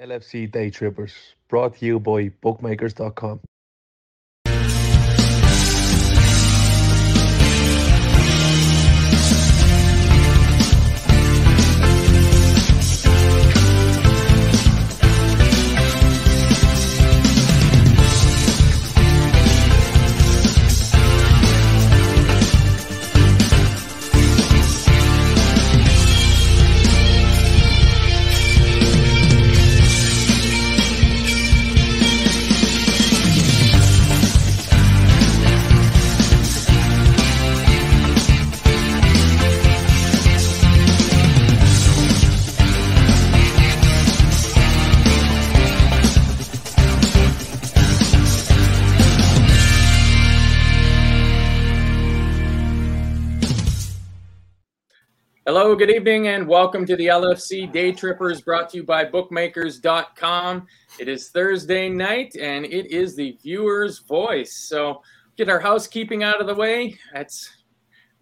LFC Day Trippers, brought to you by bookmakers.com. Hello, good evening, and welcome to the LFC Day Trippers brought to you by bookmakers.com. It is Thursday night and it is the viewer's voice. So, get our housekeeping out of the way. That's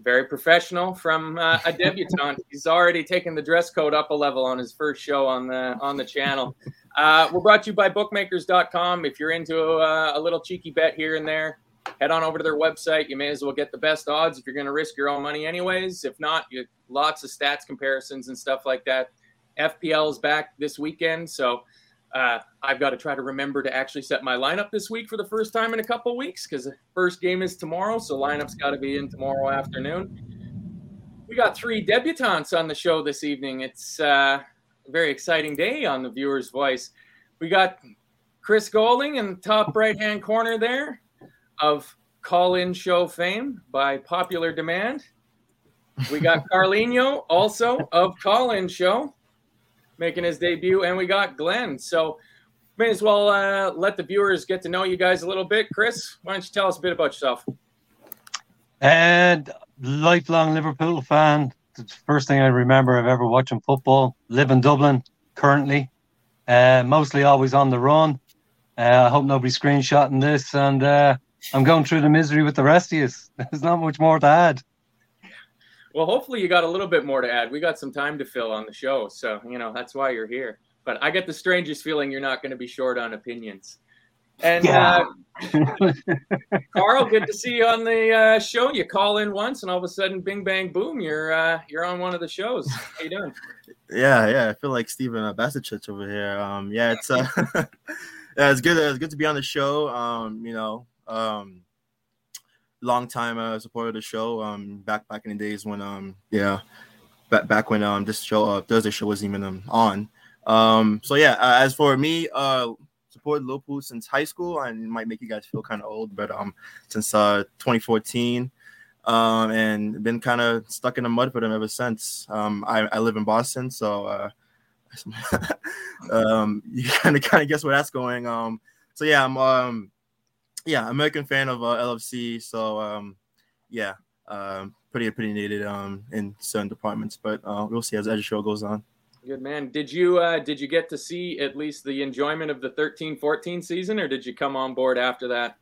very professional from uh, a debutante. He's already taken the dress code up a level on his first show on the on the channel. Uh, we're brought to you by bookmakers.com. If you're into uh, a little cheeky bet here and there, head on over to their website. You may as well get the best odds if you're going to risk your own money, anyways. If not, you lots of stats comparisons and stuff like that. FPL is back this weekend, so uh, I've got to try to remember to actually set my lineup this week for the first time in a couple weeks because the first game is tomorrow, so lineup's got to be in tomorrow afternoon. We got three debutantes on the show this evening. It's uh, a very exciting day on the viewer's voice. We got Chris Golding in the top right hand corner there of call in show fame by popular demand. We got Carlino also of call in show making his debut, and we got Glenn. So, may as well uh, let the viewers get to know you guys a little bit. Chris, why don't you tell us a bit about yourself? And lifelong Liverpool fan. The first thing I remember of ever watching football. Live in Dublin currently. Uh, mostly always on the run. Uh, I hope nobody's screenshotting this, and uh, I'm going through the misery with the rest of you. There's not much more to add. Well, hopefully you got a little bit more to add. We got some time to fill on the show, so you know that's why you're here. But I get the strangest feeling you're not going to be short on opinions. And Yeah. uh, Carl, good to see you on the uh, show. You call in once, and all of a sudden, bing bang boom, you're uh, you're on one of the shows. How you doing? Yeah, yeah. I feel like Stephen uh, Bajcetic over here. Um, yeah, it's uh, yeah, it's good. It's good to be on the show. Um, you know, um, long time uh, supporter of the show. Um, back back in the days when um, yeah, back back when um this show uh, Thursday show wasn't even um, on. Um, so yeah. Uh, as for me, uh, supported Liverpool since high school, and it might make you guys feel kind of old, but um, since uh 2014 um, and been kind of stuck in the mud for them ever since. Um, I, I live in Boston, so uh, um, you kind of kind of guess where that's going. Um, so yeah, I'm um, yeah, American fan of uh, LFC. So um, yeah, um, pretty pretty needed um in certain departments, but uh, we'll see as the show goes on. Good man. Did you uh, did you get to see at least the enjoyment of the 13-14 season, or did you come on board after that?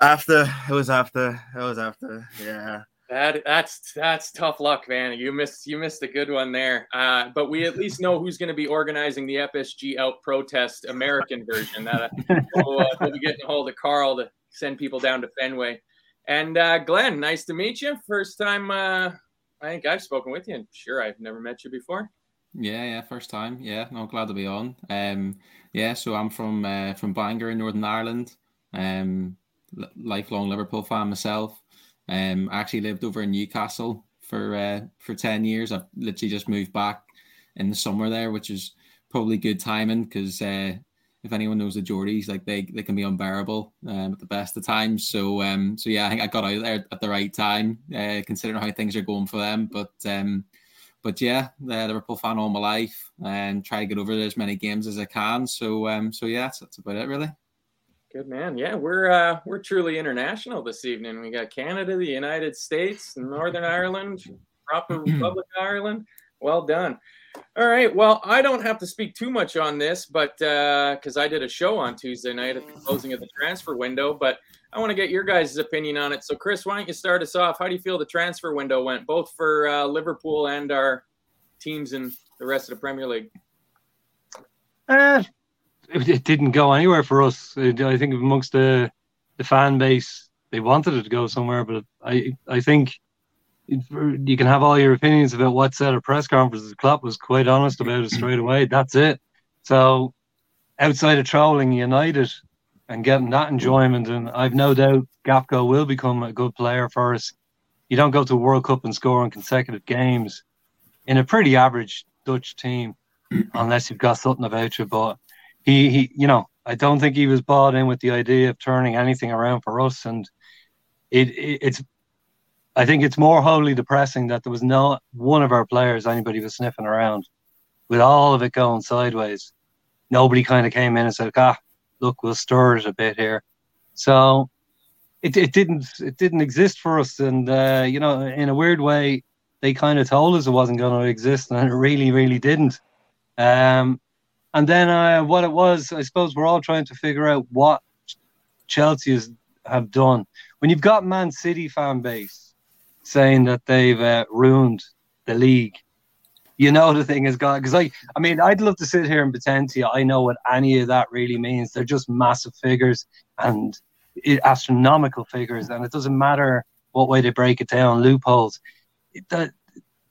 After it was after it was after yeah. That that's that's tough luck, man. You missed you missed a good one there. Uh, but we at least know who's going to be organizing the FSG out protest American version. That uh, we'll, uh, we'll, be getting a hold of Carl to send people down to Fenway. And uh, Glenn, nice to meet you. First time uh, I think I've spoken with you. And sure, I've never met you before. Yeah, yeah, first time. Yeah, no, glad to be on. Um, yeah, so I'm from uh, from Bangor in Northern Ireland. Um, lifelong Liverpool fan myself. Um, I actually lived over in Newcastle for uh, for ten years. I've literally just moved back in the summer there, which is probably good timing because uh, if anyone knows the Geordies, like they, they can be unbearable um, at the best of times. So um, so yeah, I think I got out there at the right time, uh, considering how things are going for them. But um, but yeah, uh, Liverpool fan all my life and try to get over as many games as I can. So um, so yeah, that's, that's about it really. Good man. Yeah, we're uh, we're truly international this evening. We got Canada, the United States, Northern Ireland, proper Republic of Ireland. Well done. All right. Well, I don't have to speak too much on this, but because uh, I did a show on Tuesday night at the closing of the transfer window, but I want to get your guys' opinion on it. So, Chris, why don't you start us off? How do you feel the transfer window went, both for uh, Liverpool and our teams in the rest of the Premier League? Uh, it didn't go anywhere for us. I think amongst the the fan base, they wanted it to go somewhere, but I I think you can have all your opinions about what said at press conferences. Klopp was quite honest about it straight away. That's it. So outside of trolling United and getting that enjoyment, and I've no doubt Gakpo will become a good player for us. You don't go to World Cup and score in consecutive games in a pretty average Dutch team unless you've got something about you. But he, he, you know, I don't think he was bought in with the idea of turning anything around for us, and it, it it's. I think it's more wholly depressing that there was no one of our players anybody was sniffing around, with all of it going sideways. Nobody kind of came in and said, "Ah, look, we'll stir it a bit here." So it, it didn't it didn't exist for us, and uh, you know, in a weird way, they kind of told us it wasn't going to exist, and it really, really didn't. Um, and then uh, what it was, I suppose we're all trying to figure out what Chelsea has, have done. When you've got Man City fan base saying that they've uh, ruined the league, you know the thing is gone. Because I, I mean, I'd love to sit here and pretend to you I know what any of that really means. They're just massive figures and astronomical figures, and it doesn't matter what way they break it down, loopholes. The,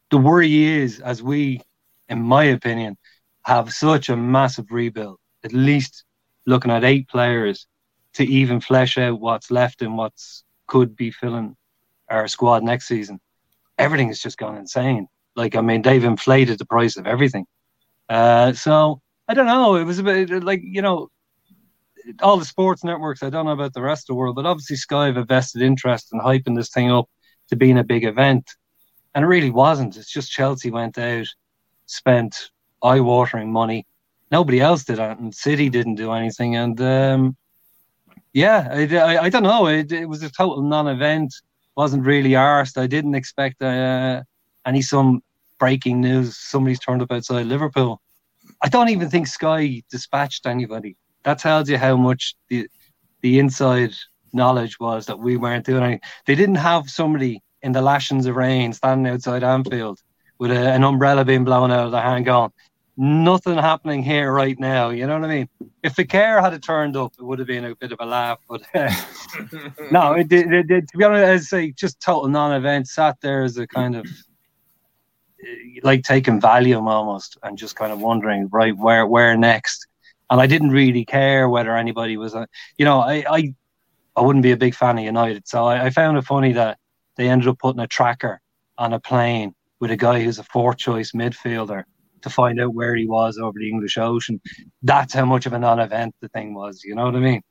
the worry is, as we, in my opinion, have such a massive rebuild, at least looking at eight players to even flesh out what's left and what's could be filling our squad next season. Everything has just gone insane. Like, I mean, they've inflated the price of everything. Uh, so I don't know. It was a bit like, you know, all the sports networks, I don't know about the rest of the world, but obviously Sky have a vested interest in hyping this thing up to being a big event. And it really wasn't. It's just Chelsea went out, spent eye-watering money. Nobody else did it, and City didn't do anything. And um, yeah, I, I, I, don't know. It, it, was a total non-event. Wasn't really arsed. I didn't expect uh, any some breaking news. Somebody's turned up outside Liverpool. I don't even think Sky dispatched anybody. That tells you how much the the inside knowledge was that we weren't doing anything. They didn't have somebody in the lashings of rain standing outside Anfield with a, an umbrella being blown out of their hand going, nothing happening here right now. You know what I mean? If the care had it turned up, it would have been a bit of a laugh. But uh, no, it did, it did. To be honest, as say, just total non-event. Sat there as a kind of like taking Valium almost, and just kind of wondering, right, where where next? And I didn't really care whether anybody was, uh, you know, I, I I wouldn't be a big fan of United, so I, I found it funny that they ended up putting a tracker on a plane with a guy who's a fourth choice midfielder to find out where he was over the English Ocean. That's how much of a non-event the thing was. You know what I mean?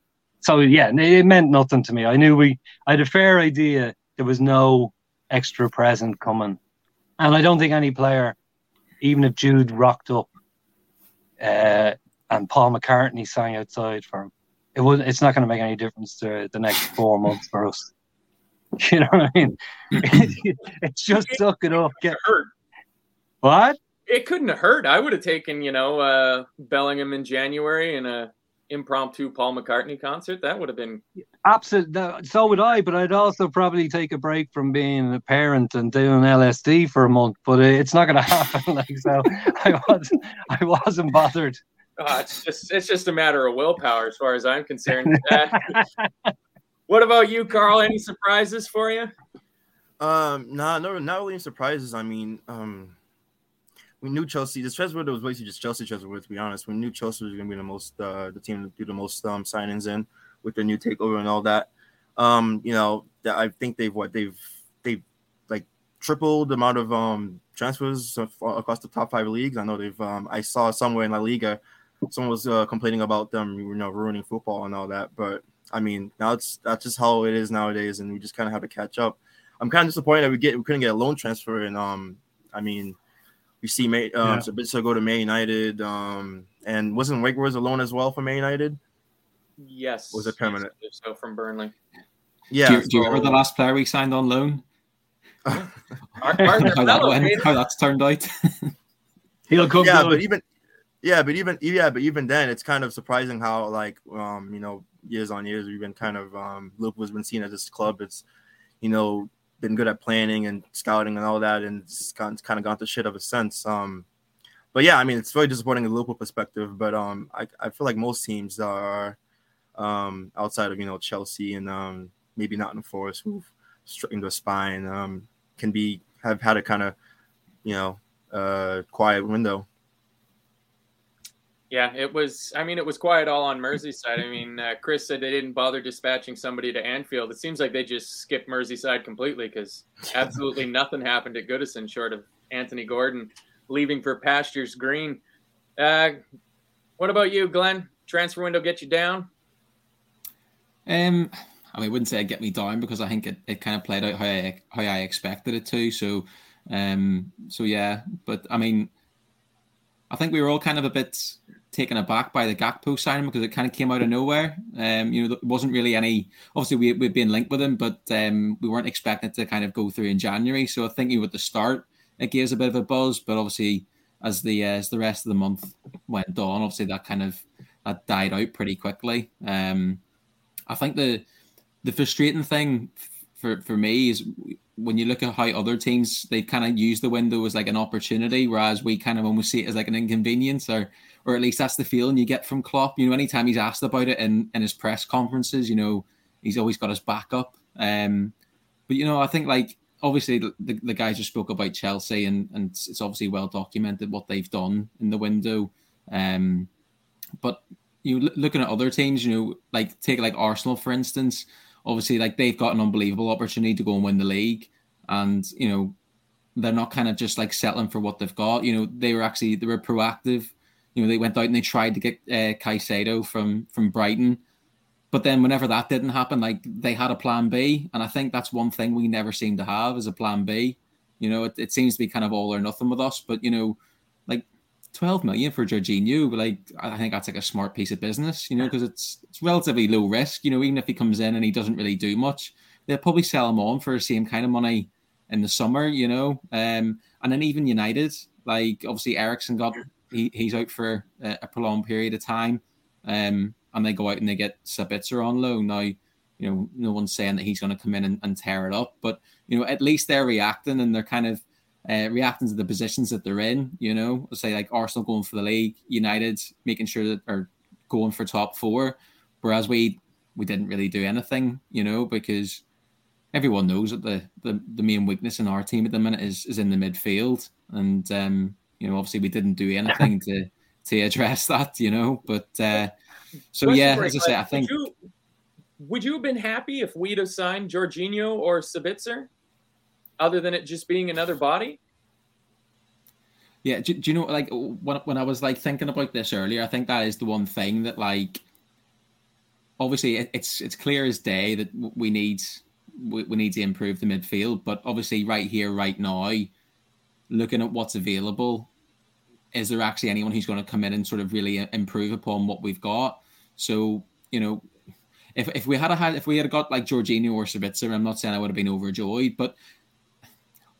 So yeah, it meant nothing to me. I knew we. I had a fair idea there was no extra present coming, and I don't think any player, even if Jude rocked up, uh, and Paul McCartney sang outside for him, it was. It's not going to make any difference to the next four months for us. You know what I mean? it's just suck it up. Get hurt. What? It couldn't have hurt. I would have taken, you know, uh, Bellingham in January and a impromptu Paul McCartney concert. That would have been absolutely. So would I, but I'd also probably take a break from being a parent and doing LSD for a month. But it's not going to happen. like so, I wasn't. I wasn't bothered. Oh, it's just it's just a matter of willpower, as far as I'm concerned. what about you, Carl? Any surprises for you? Um, nah, no, not really surprises. I mean, um, we knew Chelsea. This transfer window was basically just Chelsea transfer window. To be honest, we knew Chelsea was going to be the most, uh, the team to do the most um, signings in with the new takeover and all that. Um, you know, I think they've what they've they've like tripled the amount of um transfers across the top five leagues. I know they've. Um, I saw somewhere in La Liga, someone was uh, complaining about them, you know, ruining football and all that. But I mean, now it's that's just how it is nowadays, and we just kind of have to catch up. I'm kind of disappointed that we get we couldn't get a loan transfer, and um, I mean you see May um yeah. so go to May United. Um and wasn't Weghorst's alone as well for May United? Yes. Was it permanent? Yes, so from Burnley. Yeah. Do you, so, do you remember the last player we signed on loan? our, our how, that went, how that's turned out. He'll come. Yeah, but even yeah, but even yeah, but even then, it's kind of surprising how like um you know years on years we've been kind of um Liverpool's been seen as this club. It's you know been good at planning and scouting and all that, and it's kind of gone to shit of a sense. Um, but yeah, I mean, it's very disappointing in the local perspective. But um, I, I feel like most teams are um, outside of you know Chelsea and um, maybe Nottingham Forest, who've straightened their spine, um, can be have had a kind of you know uh, quiet window. Yeah, it was. I mean, it was quiet all on Merseyside. I mean, uh, Chris said they didn't bother dispatching somebody to Anfield. It seems like they just skipped Merseyside completely because absolutely nothing happened at Goodison short of Anthony Gordon leaving for pastures green. Uh, what about you, Glenn? Transfer window get you down? Um, I mean, I wouldn't say it get me down because I think it, it kind of played out how I how I expected it to. So, um, so yeah. But I mean, I think we were all kind of a bit taken aback by the Gakpo signing because it kind of came out of nowhere. Um, you know, there wasn't really any. Obviously, we we'd been linked with him, but um, we weren't expecting it to kind of go through in January. So I think you at the start it gave us a bit of a buzz, but obviously as the uh, as the rest of the month went on, obviously that kind of that died out pretty quickly. Um, I think the the frustrating thing for for me is when you look at how other teams they kind of use the window as like an opportunity, whereas we kind of almost see it as like an inconvenience, or or at least that's the feeling you get from Klopp. You know, anytime he's asked about it in in his press conferences, you know, he's always got his back up. Um, but you know, I think like obviously the, the, the guys just spoke about Chelsea, and and it's obviously well documented what they've done in the window. Um, but you looking at other teams, you know, like take like Arsenal for instance obviously like they've got an unbelievable opportunity to go and win the league and you know they're not kind of just like settling for what they've got you know they were actually they were proactive you know they went out and they tried to get uh, Caicedo from from Brighton. But then whenever that didn't happen like they had a plan B. And I think that's one thing we never seem to have is a plan B. You know it, it seems to be kind of all or nothing with us. But you know like 12 million for Jorginho, like I think that's like a smart piece of business, you know, because it's it's relatively low risk, you know, even if he comes in and he doesn't really do much, they'll probably sell him on for the same kind of money in the summer, you know. Um, and then even United, like obviously Eriksen got he, he's out for a, a, prolonged period of time, um, and they go out and they get Sabitzer on loan now. You know, no one's saying that he's going to come in and, and tear it up, but you know, at least they're reacting and they're kind of uh, reacting to the positions that they're in. You know, say like Arsenal going for the league, United making sure that are going for top four, whereas we we didn't really do anything. You know, because everyone knows that the the, the main weakness in our team at the minute is is in the midfield, and um, you know, obviously we didn't do anything to to address that. You know, but uh, so Question yeah, as I say, I think. Would you, would you have been happy if we'd have signed Jorginho or Sabitzer? other than it just being another body? Yeah, do, do, you know like when when I was like thinking about this earlier, I think that is the one thing that like obviously it, it's it's clear as day that we need we, we need to improve the midfield, but obviously right here right now, looking at what's available, is there actually anyone who's going to come in and sort of really improve upon what we've got? So you know, if if we had a had if we had got like Jorginho or Sabitzer, I'm not saying I would have been overjoyed, but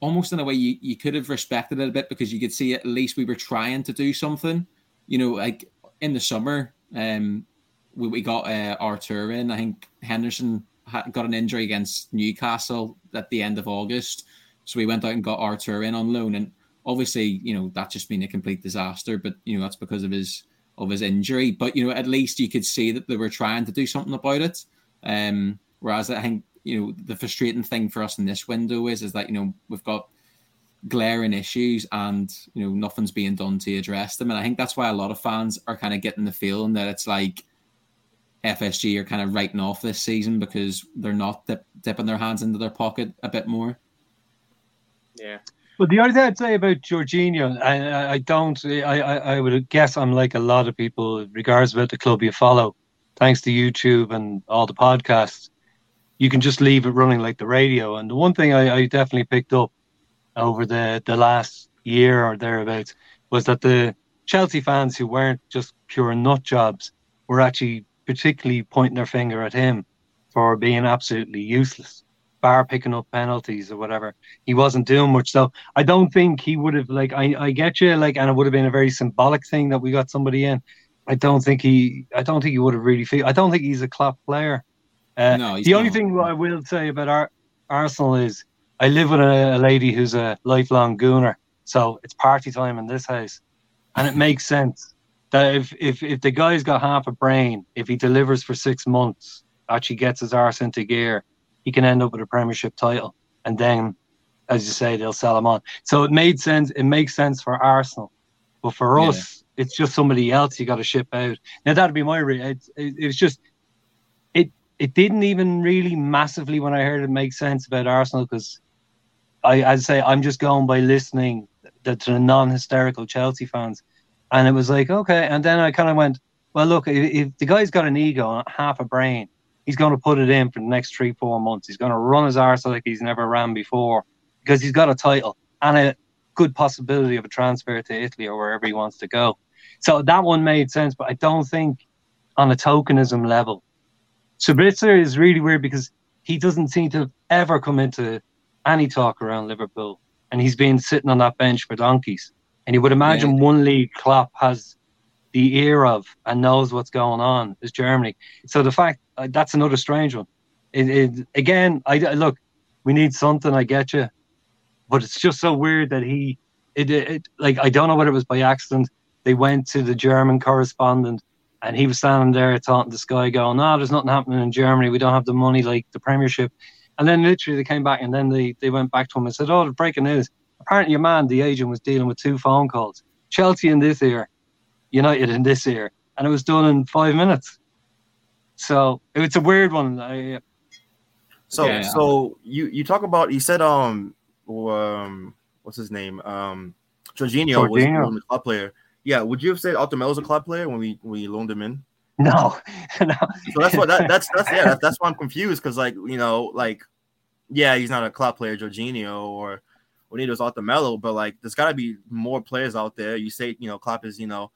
almost in a way you, you could have respected it a bit because you could see at least we were trying to do something. You know, like in the summer, um, we, we got uh, Artur in. I think Henderson had, got an injury against Newcastle at the end of August, so we went out and got Artur in on loan. And obviously, you know, that's just been a complete disaster. But you know, that's because of his of his injury. But you know, at least you could see that they were trying to do something about it. Um, whereas I think you know the frustrating thing for us in this window is is that you know we've got glaring issues and you know nothing's being done to address them and i think that's why a lot of fans are kind of getting the feeling that it's like fsg are kind of writing off this season because they're not dip, dipping their hands into their pocket a bit more yeah. Well, the only thing I'd say about Jorginho, I, I don't, I, I would guess I'm like a lot of people, regardless about the club you follow, thanks to YouTube and all the podcasts, you can just leave it running like the radio. And the one thing I, I definitely picked up over the, the last year or thereabouts was that the Chelsea fans who weren't just pure nut jobs were actually particularly pointing their finger at him for being absolutely useless, bar picking up penalties or whatever. He wasn't doing much. So I don't think he would have like I, I get you, like and it would have been a very symbolic thing that we got somebody in. I don't think he I don't think he would have really feel I don't think he's a Klopp player. Uh, no, the not. only thing I will say about our Arsenal is I live with a, a, lady who's a lifelong gooner, so it's party time in this house, and it makes sense that if if if the guy's got half a brain, if he delivers for six months, actually gets his arse into gear, he can end up with a Premiership title, and then, as you say, they'll sell him on. So it made sense. It makes sense for Arsenal, but for yeah. us, it's just somebody else you got to ship out. Now that'd be my. Re- it, it, it was just it it didn't even really massively when I heard it make sense about Arsenal because I, I'd say I'm just going by listening to the non-hysterical Chelsea fans, and it was like okay, and then I kind of went, well, look, if, if the guy's got an ego and half a brain, he's going to put it in for the next three, four months. He's going to run his arse like he's never ran before because he's got a title and a good possibility of a transfer to Italy or wherever he wants to go. So that one made sense, but I don't think on a tokenism level Sabitzer is really weird because he doesn't seem to have ever come into any talk around Liverpool, and he's been sitting on that bench for donkeys. And you would imagine yeah. one league Klopp has the ear of and knows what's going on is Germany. So the fact uh, that's another strange one. It, it, again, I look, we need something. I get you, but it's just so weird that he, it, it, like I don't know whether it was by accident. They went to the German correspondent and he was standing there talking to this guy going, no, there's nothing happening in Germany. We don't have the money like the Premiership. And then literally they came back and then they, they went back to him and said, oh, the breaking news. Apparently your man, the agent, was dealing with two phone calls. Chelsea in this year, United in this year. And it was done in five minutes. So it's a weird one. I, so yeah. so you you talk about you said um um what's his name um Jorginho, Jorginho. was a club player. Yeah, would you have said was a club player when we when we loaned him in? No, no. So that's what that, that's that's yeah that's, that's why I'm confused because like you know like yeah he's not a club player Jorginho or Juninho's Otomelo, but like there's got to be more players out there. You say you know Klopp is you know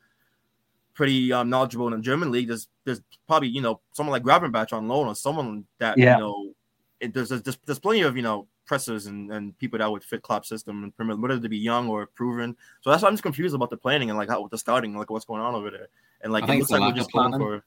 pretty um, knowledgeable in the German league. There's there's probably you know someone like Gravenberch on loan or someone that yeah. you know it, there's, there's there's plenty of you know pressers and, and people that would fit Klopp's system and Premier, whether to be young or proven. So that's why I'm just confused about the planning and like how with the starting, like what's going on over there. And like it looks like we're just going for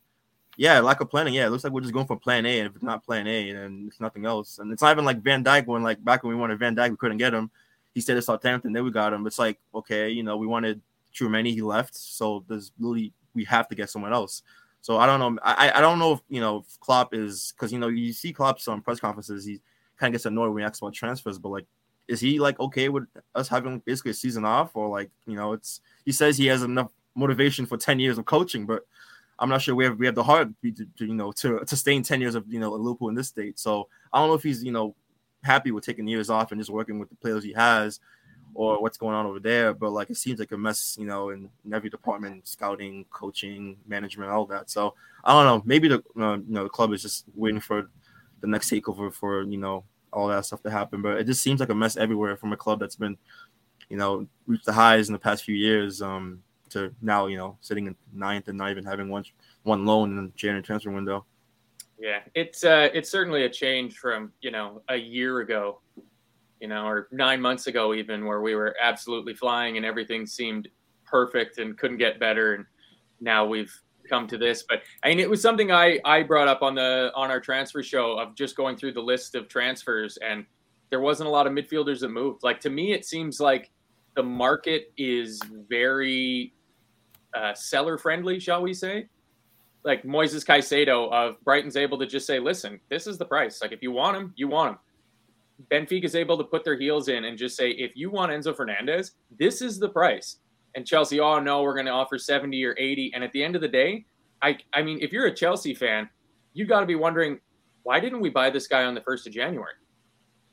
yeah, lack of planning. Yeah, it looks like we're just going for plan A. And if it's not plan A, then it's nothing else. And it's not even like Van Dijk when like back when we wanted Van Dijk, we couldn't get him. He stayed at Southampton, then we got him. It's like, okay, you know, we wanted Tchouameni, he left. So there's really we have to get someone else. So I don't know. I, I don't know if you know if Klopp is because you know you see Klopp's on press conferences. He kind of gets annoyed when he asks about transfers, but like, is he like okay with us having basically a season off, or like you know, it's he says he has enough motivation for ten years of coaching, but I'm not sure we have we have the heart to, to you know to to stay in ten years of you know a Liverpool in this state. So I don't know if he's you know happy with taking years off and just working with the players he has, or what's going on over there. But like it seems like a mess, you know, in, in every department, scouting, coaching, management, all that. So I don't know. Maybe the uh, you know the club is just waiting for the next takeover for you know all that stuff to happen. But it just seems like a mess everywhere from a club that's been, you know, reached the highs in the past few years. Um, to now, you know, sitting in ninth and not even having one one loan in the January transfer window. Yeah, it's uh, it's certainly a change from you know a year ago. You know, or nine months ago, even where we were absolutely flying and everything seemed perfect and couldn't get better. And now we've come to this. But I mean, it was something I I brought up on the on our transfer show of just going through the list of transfers, and there wasn't a lot of midfielders that moved. Like to me, it seems like the market is very uh, seller friendly, shall we say? Like Moises Caicedo of Brighton's able to just say, "Listen, this is the price. Like if you want him, you want him." Benfica is able to put their heels in and just say, "If you want Enzo Fernandez, this is the price." And Chelsea, oh no, we're going to offer 70 or 80. And at the end of the day, I I mean, if you're a Chelsea fan, you got to be wondering, why didn't we buy this guy on the 1st of January?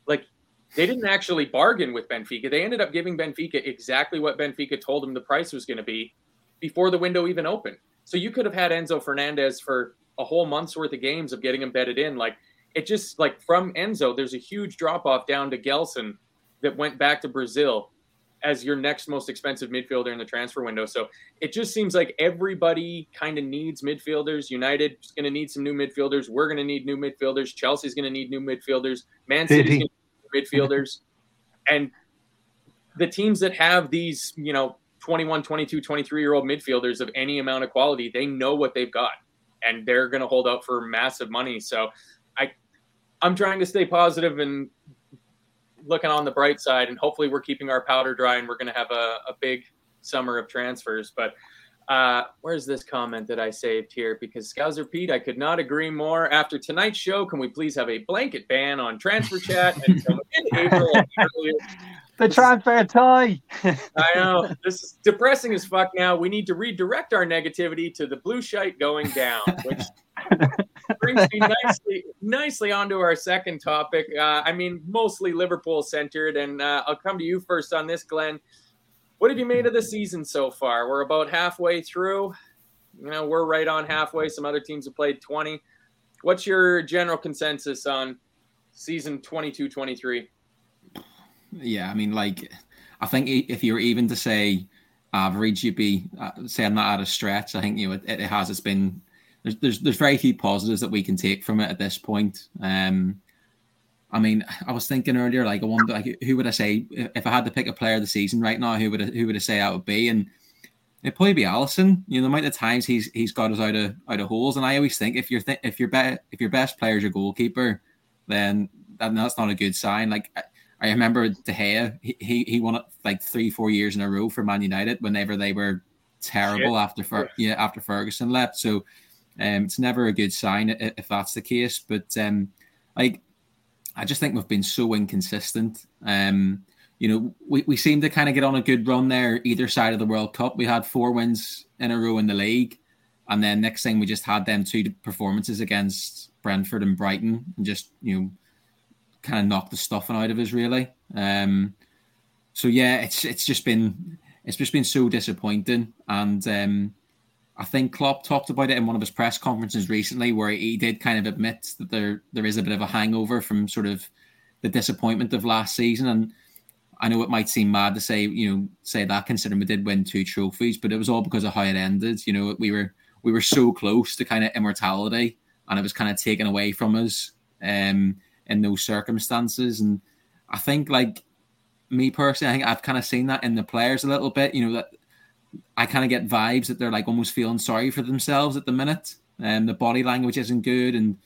Like they didn't actually bargain with Benfica. They ended up giving Benfica exactly what Benfica told them the price was going to be before the window even opened. So you could have had Enzo Fernandez for a whole month's worth of games of getting him bedded in. Like it just like from Enzo, there's a huge drop off down to Gelson that went back to Brazil as your next most expensive midfielder in the transfer window. So it just seems like everybody kind of needs midfielders. United is going to need some new midfielders. We're going to need new midfielders. Chelsea's going to need new midfielders. Man City's gonna need new midfielders. and the teams that have these, you know, 21, 22, 23 year old midfielders of any amount of quality, they know what they've got and they're going to hold out for massive money. So I'm trying to stay positive and looking on the bright side, and hopefully we're keeping our powder dry and we're going to have a, a big summer of transfers. But uh, where's this comment that I saved here? Because Scouser Pete, I could not agree more. After tonight's show, can we please have a blanket ban on transfer chat until April? the transfer tie. I know this is depressing as fuck. Now we need to redirect our negativity to the blue shite going down, which brings me nicely nicely onto our second topic. Uh, I mean, mostly Liverpool centered, and uh, I'll come to you first on this, Glenn. What have you made of the season so far? We're about halfway through. You know, we're right on halfway. Some other teams have played 20. What's your general consensus on season 22 23? Yeah, I mean, like, I think if you were even to say average, you'd be uh, saying that at a stretch. I think, you know, it, it has, it's been, there's, there's, there's very few positives that we can take from it at this point. Um, I mean, I was thinking earlier, like I wonder, like who would I say if I had to pick a player of the season right now? Who would I, who would I say I would be? And it'd probably be Alisson. You know, the amount of times he's he's got us out of out of holes, and I always think if you're th- if your be- if your best player is your goalkeeper, then that, that's not a good sign. Like I, remember De Gea, he, he he won it like three four years in a row for Man United whenever they were terrible Shit. after Fer- yeah after Ferguson left. So um, it's never a good sign if, if that's the case. But um, like I just think we've been so inconsistent. Um, you know, we, we seem to kind of get on a good run there either side of the World Cup. We had four wins in a row in the league. And then next thing we just had them two performances against Brentford and Brighton and just, you know, kind of knocked the stuffing out of us really. Um, so yeah, it's it's just been it's just been so disappointing. And um, I think Klopp talked about it in one of his press conferences recently, where he did kind of admit that there there is a bit of a hangover from sort of the disappointment of last season. And I know it might seem mad to say, you know, say that considering we did win two trophies, but it was all because of how it ended. You know, we were we were so close to kind of immortality, and it was kind of taken away from us um, in those circumstances. And I think, like me personally, I think I've kind of seen that in the players a little bit. You know that I kind of get vibes that they're like almost feeling sorry for themselves at the minute. And um, the body language isn't good. And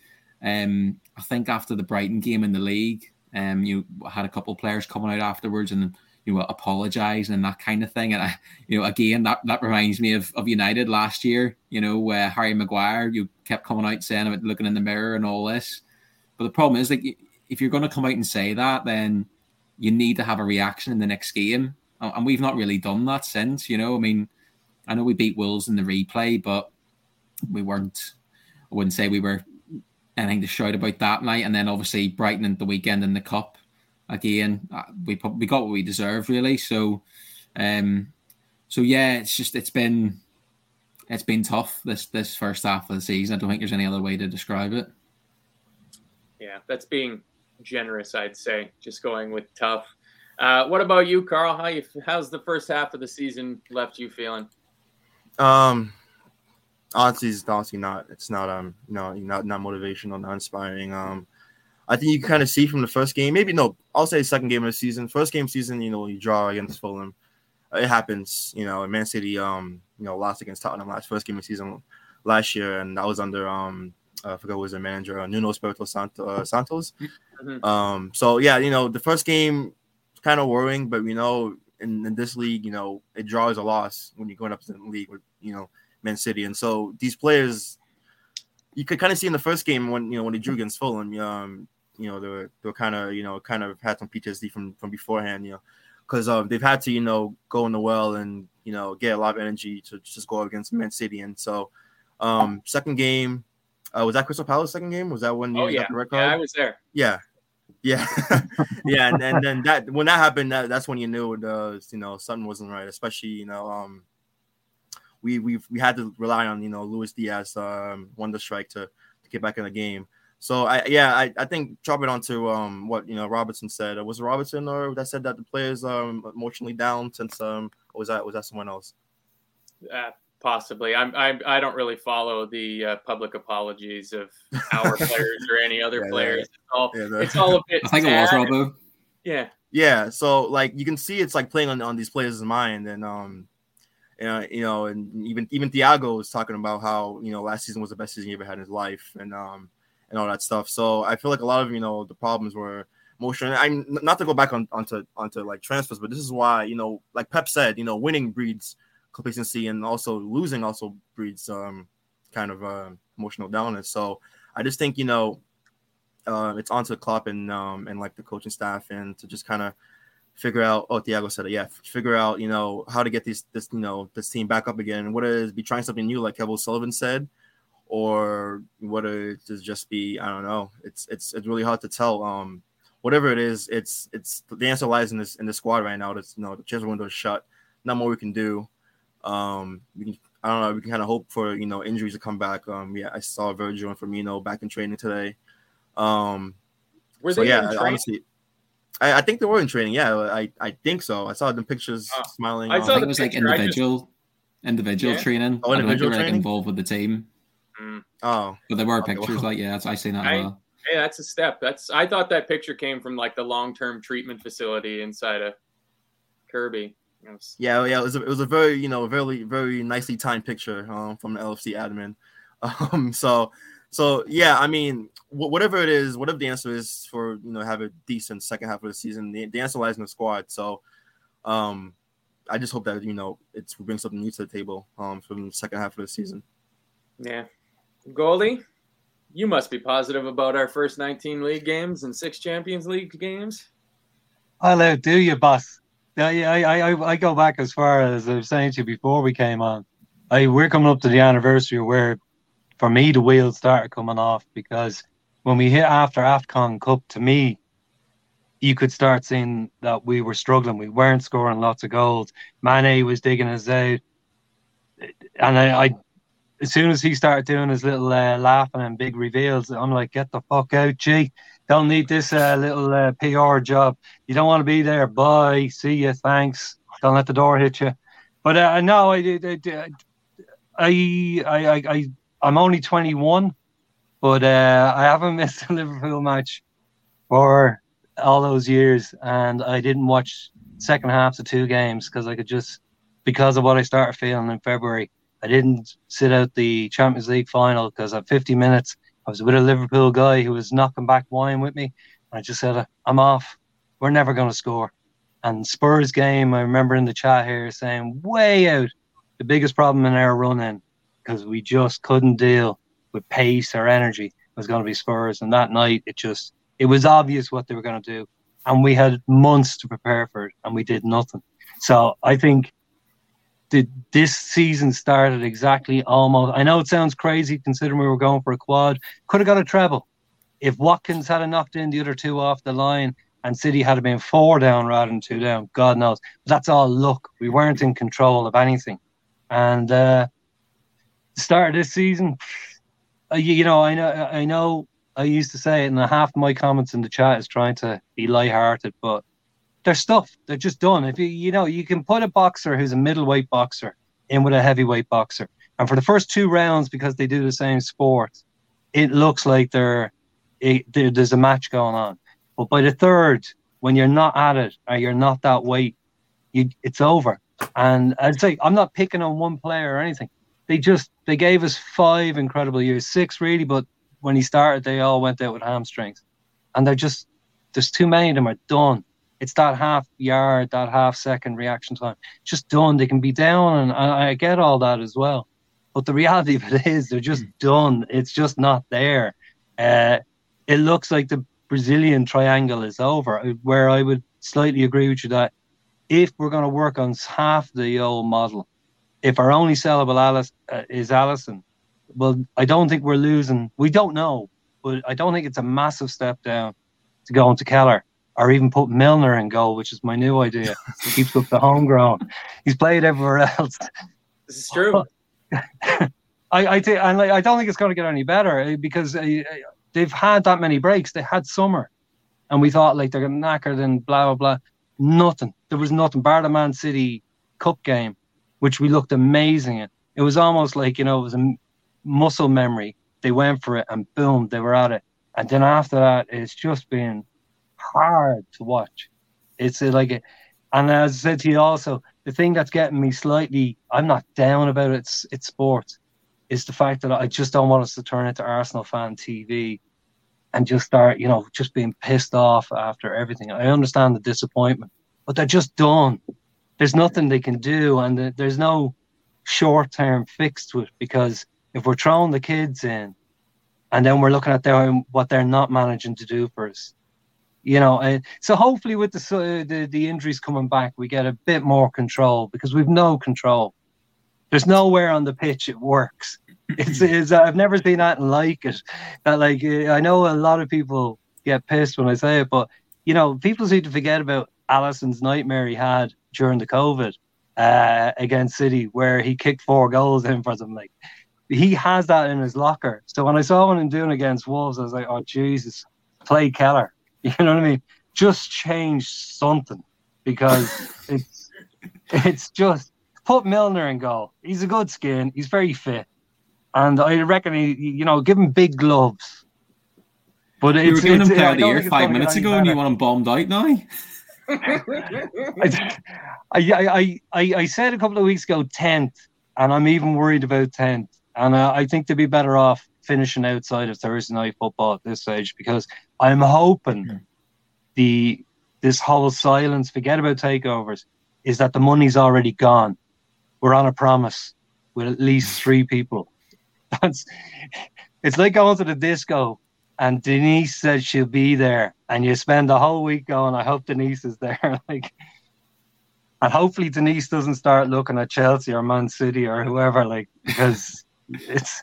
um, I think after the Brighton game in the league, um, you had a couple players coming out afterwards and you know apologising and that kind of thing. And I, you know, again that that reminds me of, of United last year. You know, uh, Harry Maguire, you kept coming out saying about looking in the mirror and all this. But the problem is, like, if you're going to come out and say that, then you need to have a reaction in the next game and we've not really done that since. You know, I mean, I know we beat Wolves in the replay, but we weren't. I wouldn't say we were anything to shout about that night. And then obviously Brighton at the weekend in the cup again. Uh, we we got what we deserved really. So, um, so yeah, it's just it's been it's been tough this this first half of the season. I don't think there's any other way to describe it. Yeah, that's being generous, I'd say. Just going with tough. Uh, what about you, Carl? How you, how's the first half of the season left you feeling? Um, honestly, it's honestly not. It's not um, no, not not motivational, not inspiring. Um, I think you kind of see from the first game, maybe no, I'll say second game of the season. First game season, you know, you draw against Fulham. It happens, you know. Man City, um, you know, lost against Tottenham last first game of the season last year, and that was under um, I forgot who was their manager, uh, Nuno Espirito Santo, uh, Santos. Mm-hmm. Um, so yeah, you know, the first game kind of worrying, but you know, in, in this league, you know, it draws a loss when you're going up to the league with you know Man City, and so these players, you could kind of see in the first game when you know when they drew against Fulham, um, you know, they were they were kind of you know kind of had some PTSD from from beforehand, you know, because um, they've had to you know go in the well and you know get a lot of energy to just go against Man City, and so um, second game. Uh, was that Crystal Palace second game? Was that when you oh, yeah. got the red card? Yeah, I was there. Yeah, yeah, yeah, and, and then that when that happened, that, that's when you knew the you know something wasn't right. Especially you know um, we we we had to rely on you know Luis Diaz um wonder strike to, to get back in the game. So I yeah I, I think drop it onto um what you know Robertson said. Was it Robertson or that said that the players um emotionally down since um was that was that someone else? Uh, possibly. I'm I I don't really follow the uh, public apologies of our players or any other yeah, players. It's all yeah, it's all a bit. I think sad. it was Robo. Yeah. Yeah. So like you can see it's like playing on, on these players' mind and um uh, you know, and even even Thiago was talking about how you know last season was the best season he ever had in his life, and um, and all that stuff. So I feel like a lot of you know the problems were motion. I'm not to go back on onto onto like transfers, but this is why you know, like Pep said, you know, winning breeds complacency, and also losing also breeds um kind of uh, emotional downness. So I just think you know, uh, it's onto Klopp and um and like the coaching staff and to just kind of figure out. Oh, Thiago said it. Yeah, figure out you know how to get these this you know this team back up again. What is be trying something new, like Kevin Sullivan said, or what it is just be I don't know. It's it's it's really hard to tell. Um, whatever it is, it's it's the answer lies in this in the squad right now. That's you know the transfer window is shut. Not more we can do. Um, we can I don't know. We can kind of hope for you know injuries to come back. Um, yeah, I saw Virgil and Firmino back in training today. Um, were so, they yeah, honestly, I, I, think they were in training. Yeah, I, I think so. I saw the pictures uh, smiling. I, saw um, it was like individual, just... individual yeah. training. Oh, individual training. Like involved with the team. Mm. Oh, but there were okay, pictures well. like yeah, I seen that. I, well. Hey, that's a step. That's I thought that picture came from like the long term treatment facility inside of Kirkby. Was... Yeah, yeah, it was a, it was a very you know very very nicely timed picture um, from the LFC admin. Um, so so yeah, I mean, whatever it is, whatever the answer is for you know have a decent second half of the season, the, the answer lies in the squad. So, um, I just hope that you know it's bring something new to the table um from the second half of the season. Yeah, goalie, you must be positive about our first 19 league games and six Champions League games. I'll outdo you, boss. Yeah, yeah, I, I, I go back as far as I was saying to you before we came on. I, we're coming up to the anniversary where for me, the wheels started coming off because when we hit after AFCON Cup, to me, you could start seeing that we were struggling. We weren't scoring lots of goals. Mane was digging us out. And I, I as soon as he started doing his little uh, laughing and big reveals, I'm like, get the fuck out, G. Don't need this uh, little uh, PR job. You don't want to be there. Bye. See you. Thanks. Don't let the door hit you. But uh, no, I, I, I, I, I I'm only 21, but uh, I haven't missed a Liverpool match for all those years, and I didn't watch second halves of two games because I could just because of what I started feeling in February. I didn't sit out the Champions League final because at 50 minutes I was with a Liverpool guy who was knocking back wine with me. And I just said, I'm off. We're never going to score. And Spurs game, I remember in the chat here saying, way out. The biggest problem in our run in because we just couldn't deal with pace or energy. Was going to be Spurs, and that night it just it was obvious what they were going to do, and we had months to prepare for it, and we did nothing. So I think the, this season started exactly almost. I know it sounds crazy considering we were going for a quad. Could have got a treble if Watkins had knocked in the other two off the line and City had been four down rather than two down. God knows. But that's all luck. We weren't in control of anything. And uh, start of this season, uh, you, you, know, I know, I know, I used to say it, and half my comments in the chat is trying to be light-hearted, but they're stuff. They're just done. If you, you know, you can put a boxer who's a middleweight boxer in with a heavyweight boxer, and for the first two rounds, because they do the same sport, it looks like they're it, there, there's a match going on. But by the third, when you're not at it or you're not that weight, you it's over. And I'd say I'm not picking on one player or anything. They just they gave us five incredible years, six really, but when he started, they all went out with hamstrings, and they're just there's too many of them are done. It's that half yard, that half second reaction time, just done. They can be down, and I, I get all that as well. But the reality of it is, they're just done. It's just not there. Uh, it looks like the Brazilian triangle is over. Where I would slightly agree with you that if we're going to work on half the old model, if our only sellable Alice, uh, is Alisson, well, I don't think we're losing. We don't know, but I don't think it's a massive step down to go into Kelleher or even put Milner in goal, which is my new idea. he keeps up the homegrown. He's played everywhere else. This is true. I I, th- I, I don't think it's going to get any better eh, because uh, they've had that many breaks. They had summer, and we thought like they're knackered and blah blah blah. Nothing. There was nothing. Bar the Man City Cup game, which we looked amazing in. It was almost like you know it was a muscle memory. They went for it and boom, they were at it. And then after that, it's just been hard to watch. It's uh, like, a, and as I said to you also, the thing that's getting me slightly, I'm not down about it. It's, it's sports. Is the fact that I just don't want us to turn into Arsenal fan TV and just start, you know, just being pissed off after everything. I understand the disappointment, but they're just done. There's nothing they can do, and there's no short term fix to it because if we're throwing the kids in and then we're looking at their, what they're not managing to do for us, you know, uh, so hopefully with the, uh, the the injuries coming back, we get a bit more control because we've no control. There's nowhere on the pitch it works. It's, it's I've never seen anything like it. That like I know a lot of people get pissed when I say it, but you know, people seem to forget about Alisson's nightmare he had during the COVID uh, against City, where he kicked four goals in for them. Like he has that in his locker. So when I saw him doing against Wolves, I was like, oh Jesus, play Kelleher. You know what I mean? Just change something because it's it's just put Milner in goal. He's a good skin. He's very fit, and I reckon he, you know, give him big gloves. But you were giving him player of the year five minutes ago, and you want him bombed out now. I, I, I, I said a couple of weeks ago tenth, and I'm even worried about tenth. And uh, I think they'd be better off finishing outside of Thursday night football at this stage because I'm hoping mm. the this whole silence, forget about takeovers, is that the money's already gone. We're on a promise with at least three people. That's it's like going to the disco and Denise said she'll be there, and you spend the whole week going, I hope Denise is there. like and hopefully Denise doesn't start looking at Chelsea or Man City or whoever, like because it's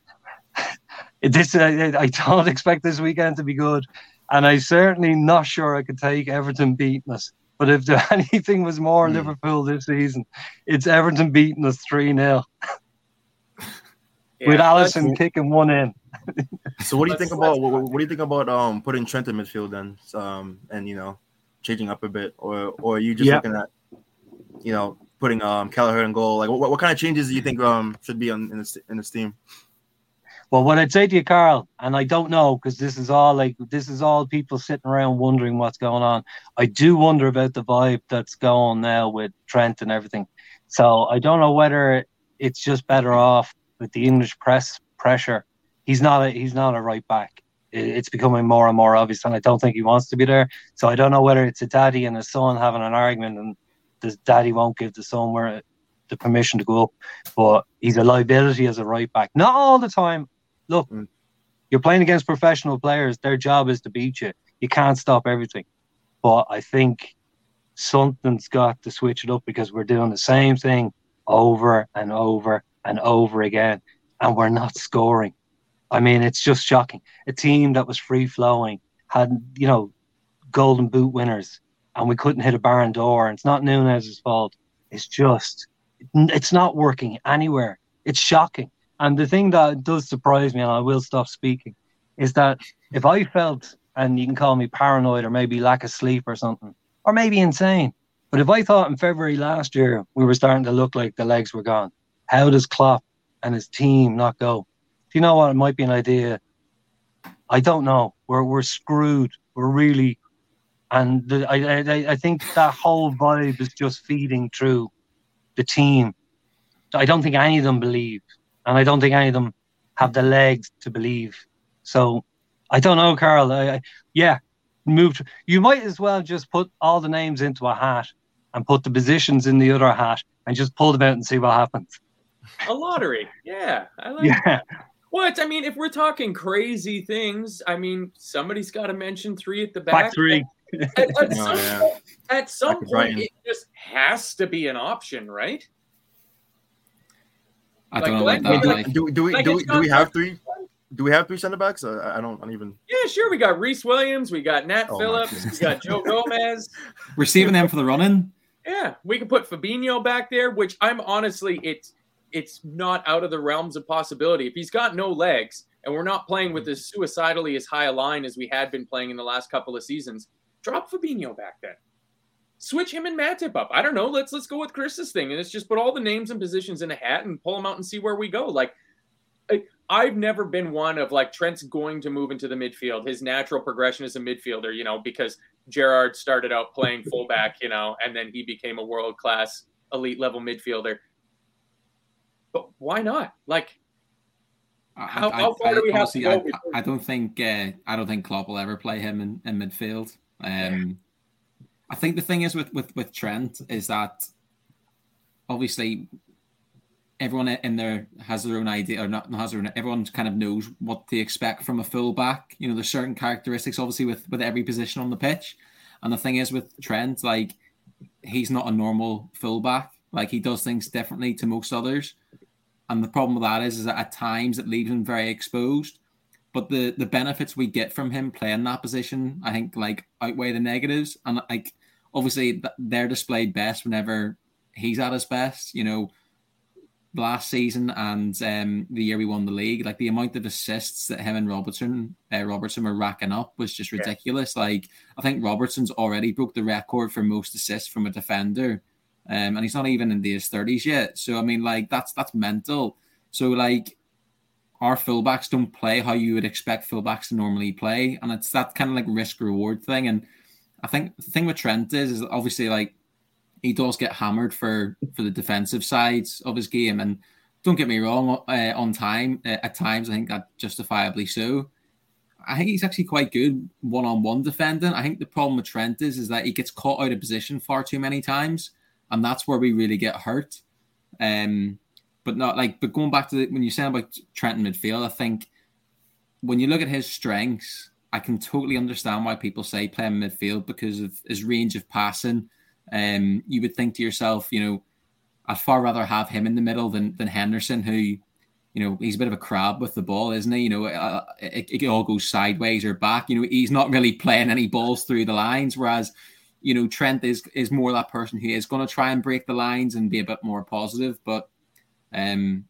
this. I, I don't expect this weekend to be good, and I'm certainly not sure I could take Everton beating us. But if there, anything was more mm. Liverpool this season, it's Everton beating us three 0 yeah, with Alisson kicking one in. so what do you think about what, what, do you think about um putting Trent in midfield then, um and you know changing up a bit, or or are you just yeah. looking at you know putting um Kelleher in goal? Like, what, what kind of changes do you think um should be on in this in this team? Well, what I'd say to you, Carl, and I don't know because this is all like this is all people sitting around wondering what's going on. I do wonder about the vibe that's going now with Trent and everything. So I don't know whether it's just better off with the English press pressure. He's not a he's not a right back. It's becoming more and more obvious, and I don't think he wants to be there. So I don't know whether it's a daddy and a son having an argument, and the daddy won't give the son where the permission to go up. But he's a liability as a right back. Not all the time. Look, mm. you're playing against professional players. Their job is to beat you. You can't stop everything. But I think something's got to switch it up because we're doing the same thing over and over and over again, and we're not scoring. I mean, it's just shocking. A team that was free flowing had, you know, golden boot winners and we couldn't hit a barn door. And it's not Nunez's fault. It's just, it's not working anywhere. It's shocking. And the thing that does surprise me, and I will stop speaking, is that if I felt, and you can call me paranoid or maybe lack of sleep or something, or maybe insane, but if I thought in February last year we were starting to look like the legs were gone, how does Klopp and his team not go? Do you know what? It might be an idea I don't know. We're we're screwed. We're really, and the, I, I I think that whole vibe is just feeding through the team. I don't think any of them believe, and I don't think any of them have the legs to believe. So I don't know, Carl. I, I, yeah, moved. You might as well just put all the names into a hat and put the positions in the other hat and just pull them out and see what happens. A lottery, yeah. I like Yeah. that. What I mean, if we're talking crazy things, I mean, somebody's got to mention three at the back. Back three. At, at Oh, some, yeah. point, at some Back point, it just has to be an option, right? I Like, don't know Glenn- about that. Like, Do, do we Like, do, we do we have three? Do we have three center backs? Uh, I don't, I don't even. Yeah, sure. We got Rhys Williams, we got Nat Oh, Phillips, we got Joe Gomez. we're them for the running. Yeah, we could put Fabinho back there, which I'm honestly, it's it's not out of the realms of possibility. If he's got no legs and we're not playing with as suicidally as high a line as we had been playing in the last couple of seasons, drop Fabinho back then. Switch him and Matip up. I don't know. Let's let's go with Chris's thing and let's just put all the names and positions in a hat and pull them out and see where we go. Like I, I've never been one of like Trent's going to move into the midfield. His natural progression is a midfielder, you know, because Gerrard started out playing fullback, you know, and then he became a world class elite level midfielder. But why not? Like, How- I, how far do we have to go? I, don't think uh, I don't think Klopp will ever play him in, in midfield. Um, I think the thing is with, with with Trent is that obviously everyone in there has their own idea or not has their own, everyone kind of knows what they expect from a fullback. You know, there's certain characteristics obviously with with every position on the pitch. And the thing is with Trent, like he's not a normal fullback. Like he does things differently to most others. And the problem with that is, is that at times it leaves him very exposed. But the the benefits we get from him playing that position, I think, like outweigh the negatives. And like obviously they're displayed best whenever he's at his best. You know, last season and um, the year we won the league, like the amount of assists that him and Robertson uh, Robertson were racking up was just ridiculous. Like I think Robertson's already broke the record for most assists from a defender, um, and he's not even in his thirties yet. So I mean, like that's that's mental. So like our fullbacks don't play how you would expect fullbacks to normally play, and it's that kind of like risk reward thing. And I think the thing with Trent is, is obviously like he does get hammered for for the defensive sides of his game, and don't get me wrong, uh, on time uh, at times I think that justifiably so. I think he's actually quite good one on one defending. I think the problem with Trent is is that he gets caught out of position far too many times, and that's where we really get hurt. Um, but not like, but going back to the, when you said about Trent in midfield, I think when you look at his strengths, I can totally understand why people say play him midfield because of his range of passing. Um, you would think to yourself, you know, I'd far rather have him in the middle than than Henderson, who, you know, he's a bit of a crab with the ball, isn't he? You know, uh, it, it all goes sideways or back. You know, he's not really playing any balls through the lines, whereas, you know, Trent is is more that person who is going to try and break the lines and be a bit more positive. But, um,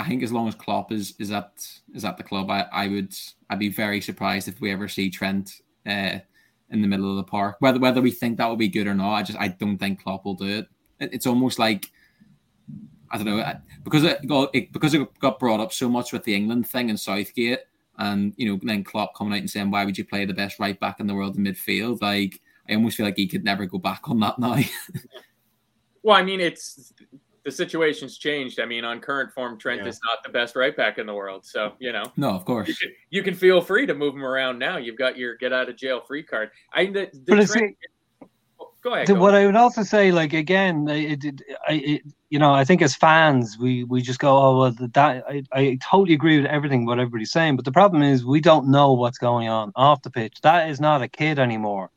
I think as long as Klopp is is at is at the club, I, I would I'd be very surprised if we ever see Trent uh, in the middle of the park. Whether whether we think that will be good or not, I just I don't think Klopp will do it. it it's almost like I don't know because it got it, because it got brought up so much with the England thing and Southgate, and you know then Klopp coming out and saying why would you play the best right back in the world in midfield? Like I almost feel like he could never go back on that now. well, I mean, it's the situation's changed. I mean, on current form, Trent Yeah. is not the best right back in the world. So you know, no, of you course. can, you can feel free to move him around now. You've got your get out of jail free card. I the, the But it's, Trent- oh, go ahead. the- go what ahead. I would also say, like again, it, it, I, it, you know, I think as fans, we we just go, oh well, that I, I totally agree with everything what everybody's saying, but the problem is we don't know what's going on off the pitch. That is not a kid anymore,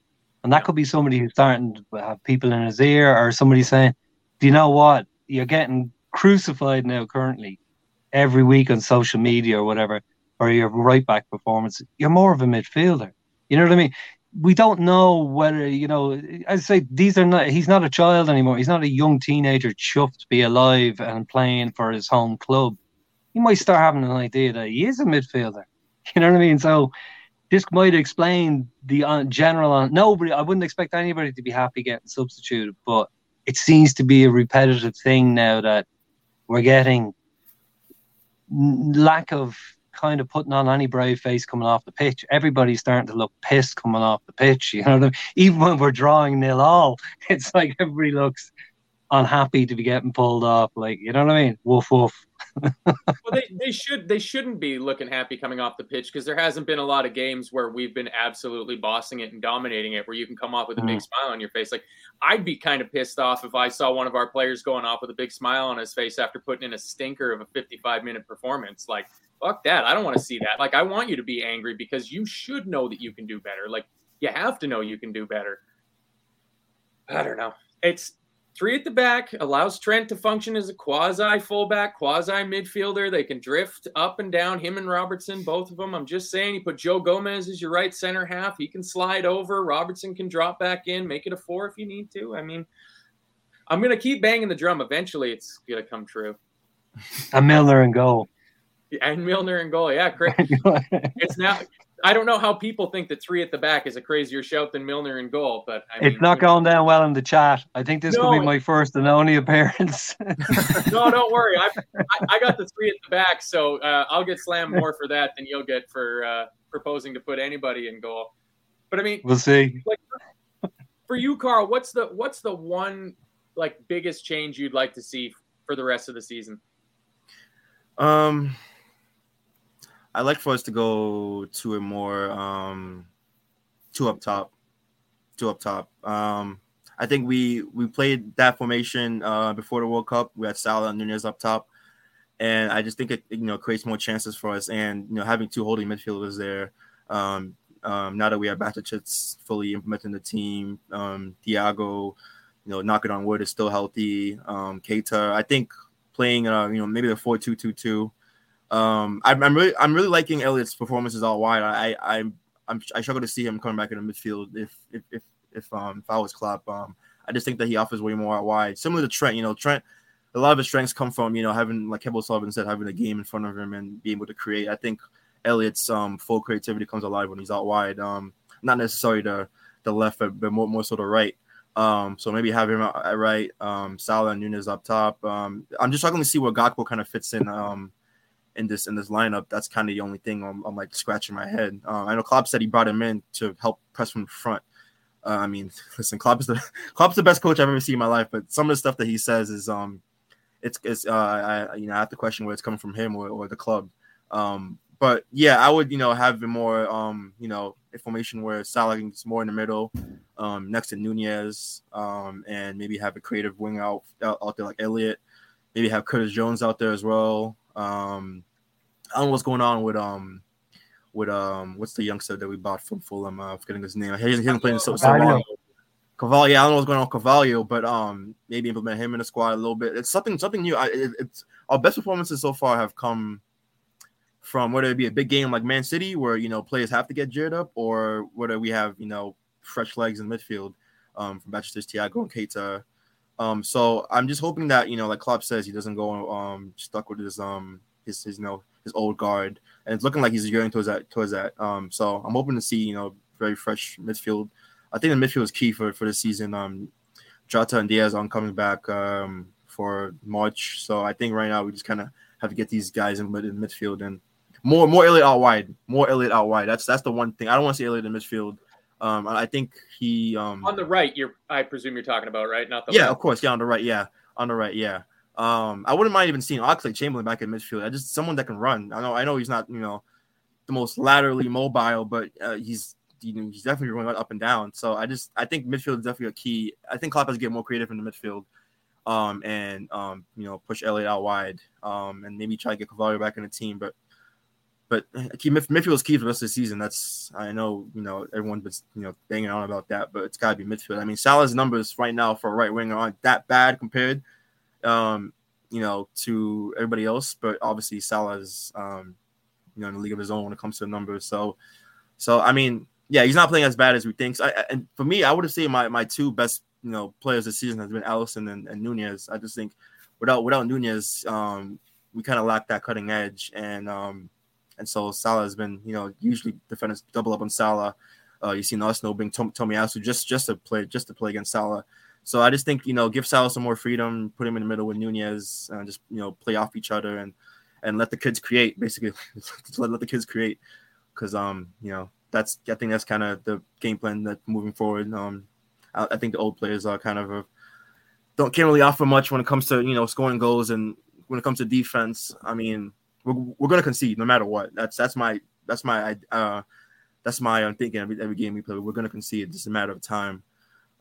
and that could be somebody who's starting to have people in his ear, or somebody saying, "Do you know what? You're getting crucified now currently, every week on social media or whatever, or your right back performance. You're more of a midfielder. You know what I mean? we don't know whether you know. I say these are not. He's not a child anymore. He's not a young teenager chuffed to be alive and playing for his home club. He might start having an idea that he is a midfielder. You know what I mean? So this might explain the uh, general. Uh, nobody. I wouldn't expect anybody to be happy getting substituted, but it seems to be a repetitive thing now that we're getting lack of kind of putting on any brave face coming off the pitch. Everybody's starting to look pissed coming off the pitch. You know, I mean? even when we're drawing nil all, it's like everybody looks unhappy to be getting pulled off. Like, you know what I mean? Woof woof. Well, they, they should they shouldn't be looking happy coming off the pitch because there hasn't been a lot of games where we've been absolutely bossing it and dominating it where you can come off with a big mm. smile on your face. Like I'd be kind of pissed off if I saw one of our players going off with a big smile on his face after putting in a stinker of a 55 minute performance. Like fuck that. I don't want to see that. Like I want you to be angry because you should know that you can do better. Like you have to know you can do better. I don't know. It's Three at the back allows Trent to function as a quasi fullback, quasi midfielder. They can drift up and down. Him and Robertson, both of them. I'm just saying, you put Joe Gomez as your right center half. He can slide over. Robertson can drop back in, make it a four if you need to. I mean, I'm gonna keep banging the drum. Eventually, it's gonna come true. A Milner and goal. And Milner and goal. Yeah, great. it's now I don't know how people think that three at the back is a crazier shout than Milner in goal, but I mean, it's not going down well in the chat. I think this no, could be my first and only appearance. no, don't worry. I, I, got the three at the back, so uh, I'll get slammed more for that than you'll get for uh, proposing to put anybody in goal. But I mean, we'll see. Like, for you, Carl, what's the what's the one like biggest change you'd like to see for the rest of the season? Um I like for us to go to a more um, two up top, two up top. Um, I think we we played that formation uh, before the World Cup. We had Salah and Nunez up top, and I just think it you know creates more chances for us. And you know having two holding midfielders there. Um, um, now that we have Bajcetic fully implementing the team, um, Thiago, you know, knocking on wood is still healthy. Um, Keita, I think playing, uh, you know, maybe the four two two two um, I'm, I'm really I'm really liking Elliott's performances all wide. I I I'm, i struggle to see him coming back in the midfield if if if, if um if I was Klopp. Um, I just think that he offers way more out wide, similar to Trent. You know, Trent. A lot of his strengths come from you know having like Kebble Sullivan said having a game in front of him and being able to create. I think Elliott's um full creativity comes alive when he's out wide. Um, not necessarily the the left, but more more so the right. Um, so maybe have him at right. Um, Salah and Nunez up top. Um, I'm just struggling to see where Gakpo kind of fits in. Um in this in this lineup. That's kind of the only thing I'm, I'm like scratching my head. Uh, I know Klopp said he brought him in to help press from the front. Uh, I mean, listen, Klopp is the Klopp's the best coach I've ever seen in my life. But some of the stuff that he says is um, it's it's uh, I you know I have to question where it's coming from him or, or the club. Um, but yeah, I would you know have more um, you know information where Salah is more in the middle, um, next to Nunez, um, and maybe have a creative wing out out, out there like Elliott. Maybe have Curtis Jones out there as well. Um, I don't know what's going on with um with um what's the youngster that we bought from Fulham? Uh, forgetting his name. He hasn't, he hasn't played in so, so long. Carvalho, yeah, I don't know what's going on with Carvalho, but um maybe implement him in the squad a little bit. It's something something new. I, it, it's our best performances so far have come from whether it be a big game like Man City, where you know players have to get geared up, or whether we have you know fresh legs in midfield um, from Bajcetic, Thiago, and Keita. Um, so I'm just hoping that you know, like Klopp says, he doesn't go um stuck with his um his his you know his old guard, and it's looking like he's going towards that towards that. Um, so I'm hoping to see you know very fresh midfield. I think the midfield is key for for the season. Um, Jota and Diaz on coming back um for March, so I think right now we just kind of have to get these guys in, in midfield and more more Elliott out wide, more Elliott out wide. That's that's the one thing I don't want to see Elliott in midfield. Um, I think he um on the right. You're, I presume you're talking about right, not the yeah, left. of course, yeah, on the right, yeah, on the right, yeah. Um, I wouldn't mind even seeing Oxlade-Chamberlain back in midfield. I just someone that can run. I know, I know he's not, you know, the most laterally mobile, but uh, he's you know he's definitely running up and down. So I just I think midfield is definitely a key. I think Klopp has to get more creative in the midfield, um, and um, you know, push Elliott out wide, um, and maybe try to get Carvalho back in the team. But but key midfield is key for the rest of the season. That's I know you know everyone's been you know banging on about that, but it's got to be midfield. I mean, Salah's numbers right now for a right winger aren't that bad compared, um, you know, to everybody else. But obviously, Salah's um, you know in the league of his own when it comes to the numbers. So, so I mean, yeah, he's not playing as bad as we think. So I, and for me, I would have said my my two best you know players this season has been Alisson and, and Nunez. I just think without without Nunez, um, we kind of lack that cutting edge and. Um, and so Salah has been, you know, usually defenders double up on Salah. Uh, you see Arsenal bring Tom, Tomiyasu just just to play just to play against Salah. So I just think you know give Salah some more freedom, put him in the middle with Nunez, and just you know play off each other and and let the kids create. Basically, let, let the kids create because um you know that's I think that's kind of the game plan that moving forward. Um, I, I think the old players are kind of a, don't can't really offer much when it comes to you know scoring goals and when it comes to defense. I mean, we're, we're gonna concede no matter what. That's that's my that's my uh that's my I'm thinking every, every game we play. We're gonna concede. It's just a matter of time.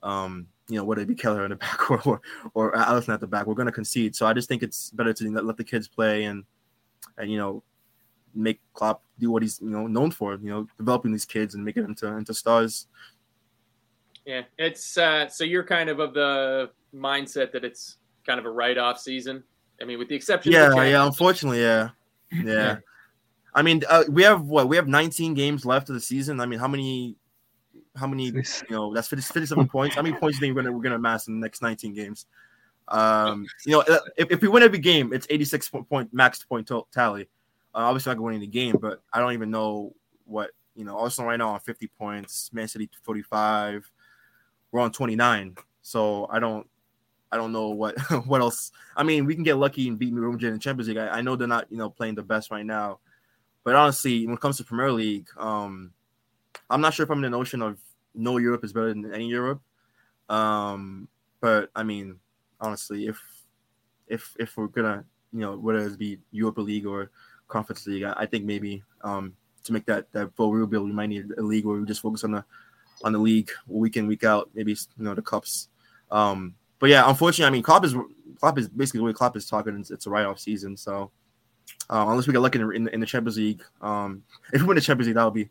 Um, you know, whether it be Kelleher in the back or or, or Alisson at the back, we're gonna concede. So I just think it's better to let the kids play and and you know make Klopp do what he's you know known for. You know, developing these kids and making them into into stars. Yeah, it's uh, so you're kind of of the mindset that it's kind of a write off season. I mean, with the exception. Yeah, yeah. Unfortunately, yeah, yeah. I mean, uh, we have what we have 19 games left of the season. I mean, how many? How many? You know, that's 57 points. How many points do you think we're gonna we're gonna amass in the next 19 games? Um, you know, uh, if, if we win every game, it's 86 point max point tally. Uh, obviously, not winning the game, but I don't even know what you know. Arsenal right now on 50 points, Man City 45. We're on 29, so I don't, I don't know what what else. I mean, we can get lucky and beat Madrid in Champions League. I, I, know they're not you know playing the best right now, but honestly, when it comes to Premier League, um, I'm not sure if I'm in the notion of no Europe is better than any Europe. Um, but I mean, honestly, if if if we're gonna you know whether it be Europa League or Conference League. I, I think maybe um, to make that that full real build, we might need a league where we just focus on the on the league week in week out. Maybe you know the cups. Um, but yeah, unfortunately, I mean, Klopp is Klopp is basically the way Klopp is talking. It's, it's a write off season. So uh, unless we get lucky in, in, the Champions League, um, if we win the Champions League, that'll be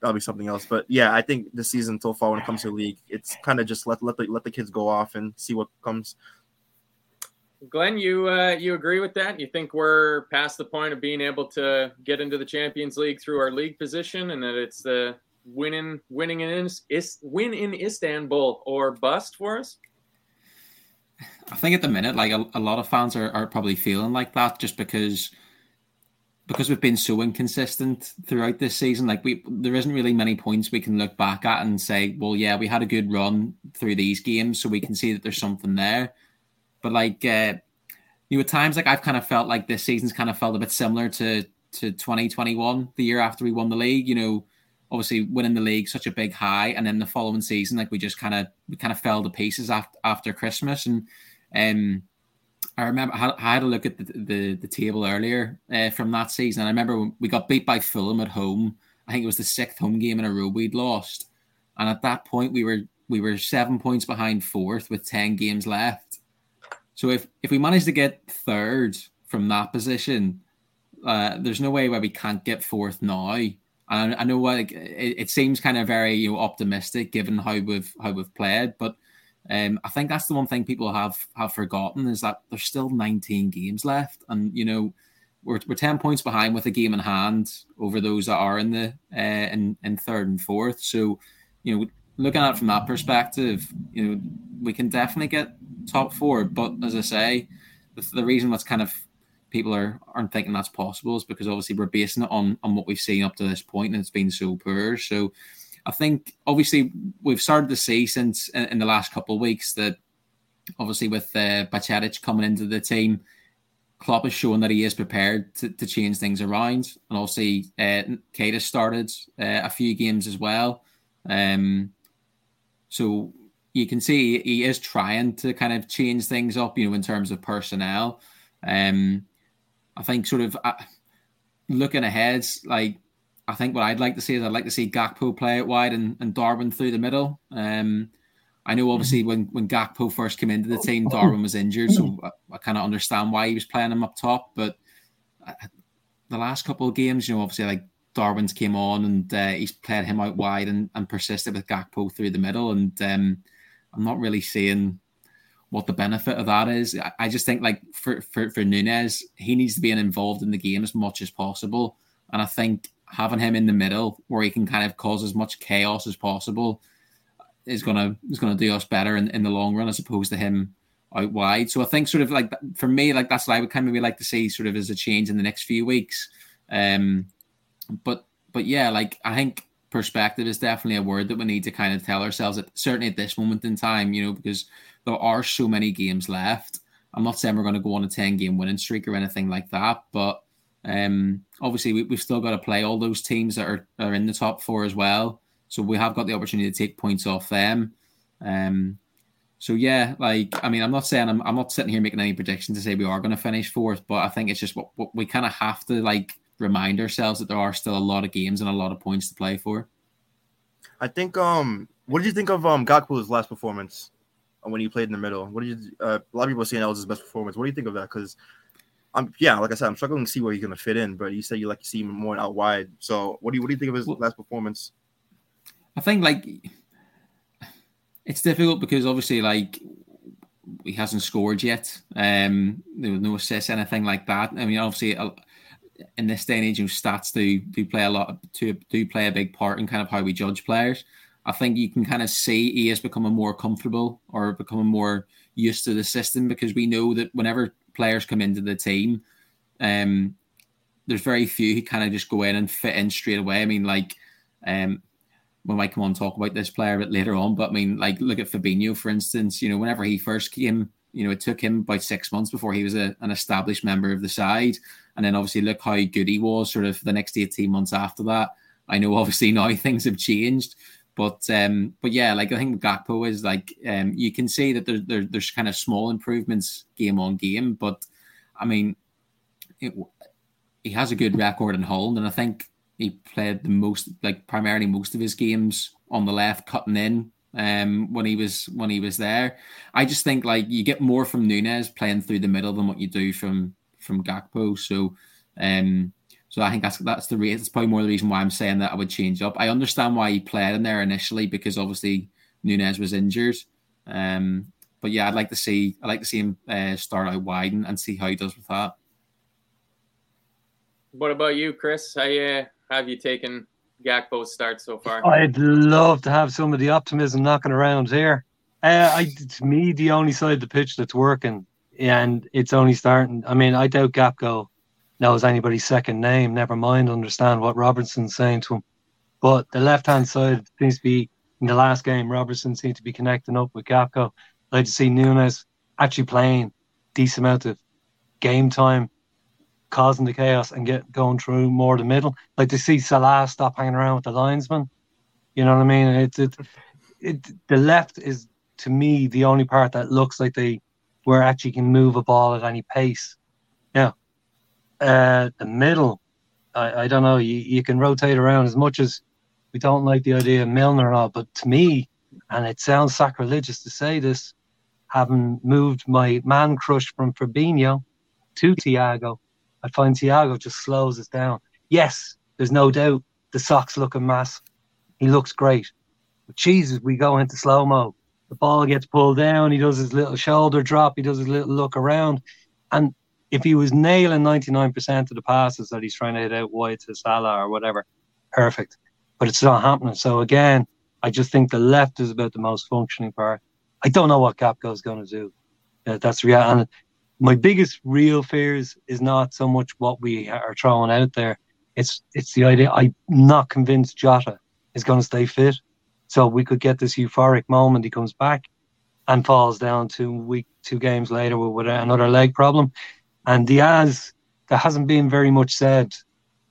that'll be something else. But yeah, I think this season so far when it comes to the league, it's kind of just let let the let the kids go off and see what comes. Glenn, you uh, you agree with that? You think we're past the point of being able to get into the Champions League through our league position, and that it's the winning winning in is win in Istanbul or bust for us? I think at the minute, like a, a lot of fans are, are probably feeling like that, just because because we've been so inconsistent throughout this season. Like we, there isn't really many points we can look back at and say, well, yeah, we had a good run through these games, so we can see that there's something there. But like, uh, you know, at times, like I've kind of felt like this season's kind of felt a bit similar to to 2021, the year after we won the league. You know, obviously winning the league such a big high, and then the following season, like we just kind of we kind of fell to pieces after after Christmas. And um, I remember I had a look at the the, the table earlier uh, from that season. I remember we got beat by Fulham at home. I think it was the sixth home game in a row we'd lost, and at that point we were we were seven points behind fourth with ten games left so if if we manage to get third from that position, uh, there's no way where we can't get fourth now. And I know like, it, it, seems kind of very you know optimistic given how we've how we've played, but um, I think that's the one thing people have have forgotten is that there's still 19 games left, and you know we're, we're 10 points behind with a game in hand over those that are in the uh, in in third and fourth. So you know looking at it from that perspective, you know we can definitely get top four. But as I say, the, the reason what's kind of people are aren't thinking that's possible is because obviously we're basing it on on what we've seen up to this point, and it's been so poor. So I think obviously we've started to see since in, in the last couple of weeks that obviously with uh, Bajcetic coming into the team. Klopp has shown that he is prepared to, to change things around, and obviously, uh, Keita has started uh, a few games as well. Um, so you can see he is trying to kind of change things up, you know, in terms of personnel. Um, I think sort of uh, looking ahead, like I think what I'd like to see is I'd like to see Gakpo play it wide and, and Darwin through the middle. Um, I know obviously when when Gakpo first came into the team, Darwin was injured, so I, I kind of understand why he was playing him up top. But uh, the last couple of games, you know, obviously like Darwin's came on and uh, he's played him out wide and, and persisted with Gakpo through the middle, and um, I'm not really seeing what the benefit of that is. I, just think like for, for for Nunez, he needs to be involved in the game as much as possible, and I think having him in the middle where he can kind of cause as much chaos as possible is gonna is gonna do us better in, in the long run as opposed to him out wide. So I think sort of like for me, like that's what I would kind of like to see sort of as a change in the next few weeks. Um, but but yeah, like I think perspective is definitely a word that we need to kind of tell ourselves certainly at this moment in time, you know, because there are so many games left. I'm not saying we're going to go on a 10 game winning streak or anything like that, but Um, obviously, we, have still got to play all those teams that are, are in the top four as well. So we have got the opportunity to take points off them. Um, so yeah, like I mean, I'm not saying I'm, I'm not sitting here making any predictions to say we are going to finish fourth, but I think it's just what, what we kind of have to like remind ourselves that there are still a lot of games and a lot of points to play for. I think. Um, what did you think of um Gakpo's last performance when he played in the middle? What did you? Uh, a lot of people are saying that was his best performance. What do you think of that? Because I'm yeah, like I said, I'm struggling to see where he's going to fit in. But you said you like to see him more out wide. So what do you what do you think of his well, last performance? I think like it's difficult because obviously like he hasn't scored yet. Um, there was no assists, anything like that. I mean, obviously, in this day and age, stats do do play a lot to do play a big part in kind of how we judge players. I think you can kind of see he is becoming more comfortable or becoming more used to the system because we know that whenever players come into the team, um, there's very few who kind of just go in and fit in straight away. I mean, like, um, we might come on and talk about this player a bit later on, but I mean, like, look at Fabinho, for instance. You know, whenever he first came, you know, it took him about six months before he was a, an established member of the side. And then obviously, look how good he was sort of the next 18 months after that. I know obviously now things have changed, but um, but yeah, like I think Gakpo is like um, you can see that there, there, there's kind of small improvements game on game, but I mean, it, he has a good record in Holland, and I think he played the most, like primarily most of his games on the left, cutting in um, when he was when he was there. I just think like you get more from Nunez playing through the middle than what you do from from Gakpo. So, um, so I think that's that's the reason. It's probably more the reason why I'm saying that I would change up. I understand why he played in there initially because obviously Nunez was injured. Um, but yeah, I'd like to see I'd like to see him uh, start out wide and, and see how he does with that. What about you, Chris? How uh, have you taken Gakpo's start so far? I'd love to have some of the optimism knocking around here. Uh, I, to me, the only side of the pitch that's working, and it's only starting. I mean, I doubt Gakpo knows anybody's second name. Never mind, understand what Robertson's saying to him. But the left-hand side seems to be in the last game. Robertson seemed to be connecting up with Gakpo. I'd like to see Nunez actually playing decent amount of game time causing the chaos and get going through more the middle. Like to see Salah stop hanging around with the linesman. You know what I mean? It's it, it, the left is to me the only part that looks like they where actually can move a ball at any pace. Yeah. Uh, the middle, I, I don't know. You, you can rotate around as much as we don't like the idea of Milner and all, but to me, and it sounds sacrilegious to say this, having moved my man crush from Fabinho to Thiago, I find Thiago just slows us down. Yes, there's no doubt the socks look a mess. He looks great. But Jesus, we go into slow mo. The ball gets pulled down. He does his little shoulder drop. He does his little look around. And if he was nailing 99% of the passes that he's trying to hit out wide to Salah or whatever, perfect. But it's not happening. So again, I just think the left is about the most functioning part. I don't know what is going to do. Uh, that's real. And my biggest real fears is not so much what we are throwing out there. It's it's the idea. I'm not convinced Jota is going to stay fit, so we could get this euphoric moment. He comes back and falls down two week two games later with another leg problem. And Diaz, there hasn't been very much said.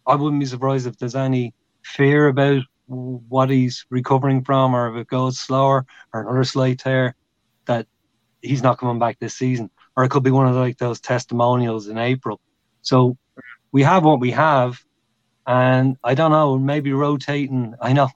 I wouldn't be surprised if there's any fear about what he's recovering from, or if it goes slower, or another slight tear, that he's not coming back this season or it could be one of like those testimonials in April. So we have what we have, and I don't know, maybe rotating. I know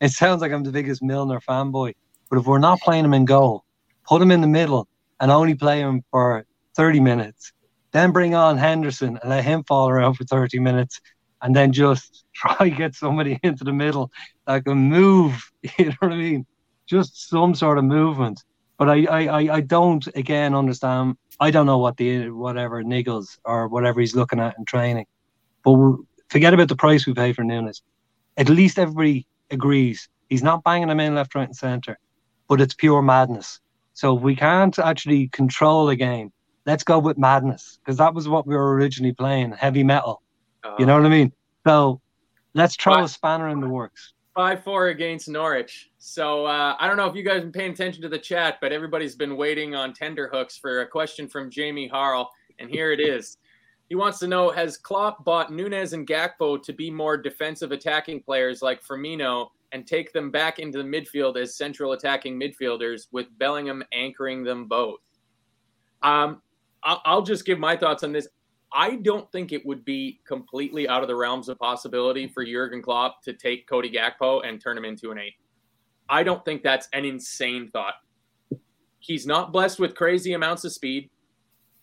it sounds like I'm the biggest Milner fanboy, but if we're not playing him in goal, put him in the middle and only play him for 30 minutes, then bring on Henderson and let him fall around for 30 minutes, and then just try get somebody into the middle that can move. You know what I mean? Just some sort of movement. But I, I, I don't again understand. I don't know what the whatever niggles or whatever he's looking at in training. But forget about the price we pay for Nunez. At least everybody agrees he's not banging them in left, right, and centre. But it's pure madness. So if we can't actually control a game, let's go with madness because that was what we were originally playing, heavy metal. Uh, you know what I mean? So let's throw a spanner in the works. Five four against Norwich. So uh, I don't know if you guys have been paying attention to the chat, but everybody's been waiting on tender hooks for a question from Jamie Harrell, and here it is. He wants to know Has Klopp bought Nunez and Gakpo to be more defensive attacking players like Firmino and take them back into the midfield as central attacking midfielders with Bellingham anchoring them both? Um, I'll just give my thoughts on this. I don't think it would be completely out of the realms of possibility for Jurgen Klopp to take Cody Gakpo and turn him into an eight. I don't think that's an insane thought. He's not blessed with crazy amounts of speed.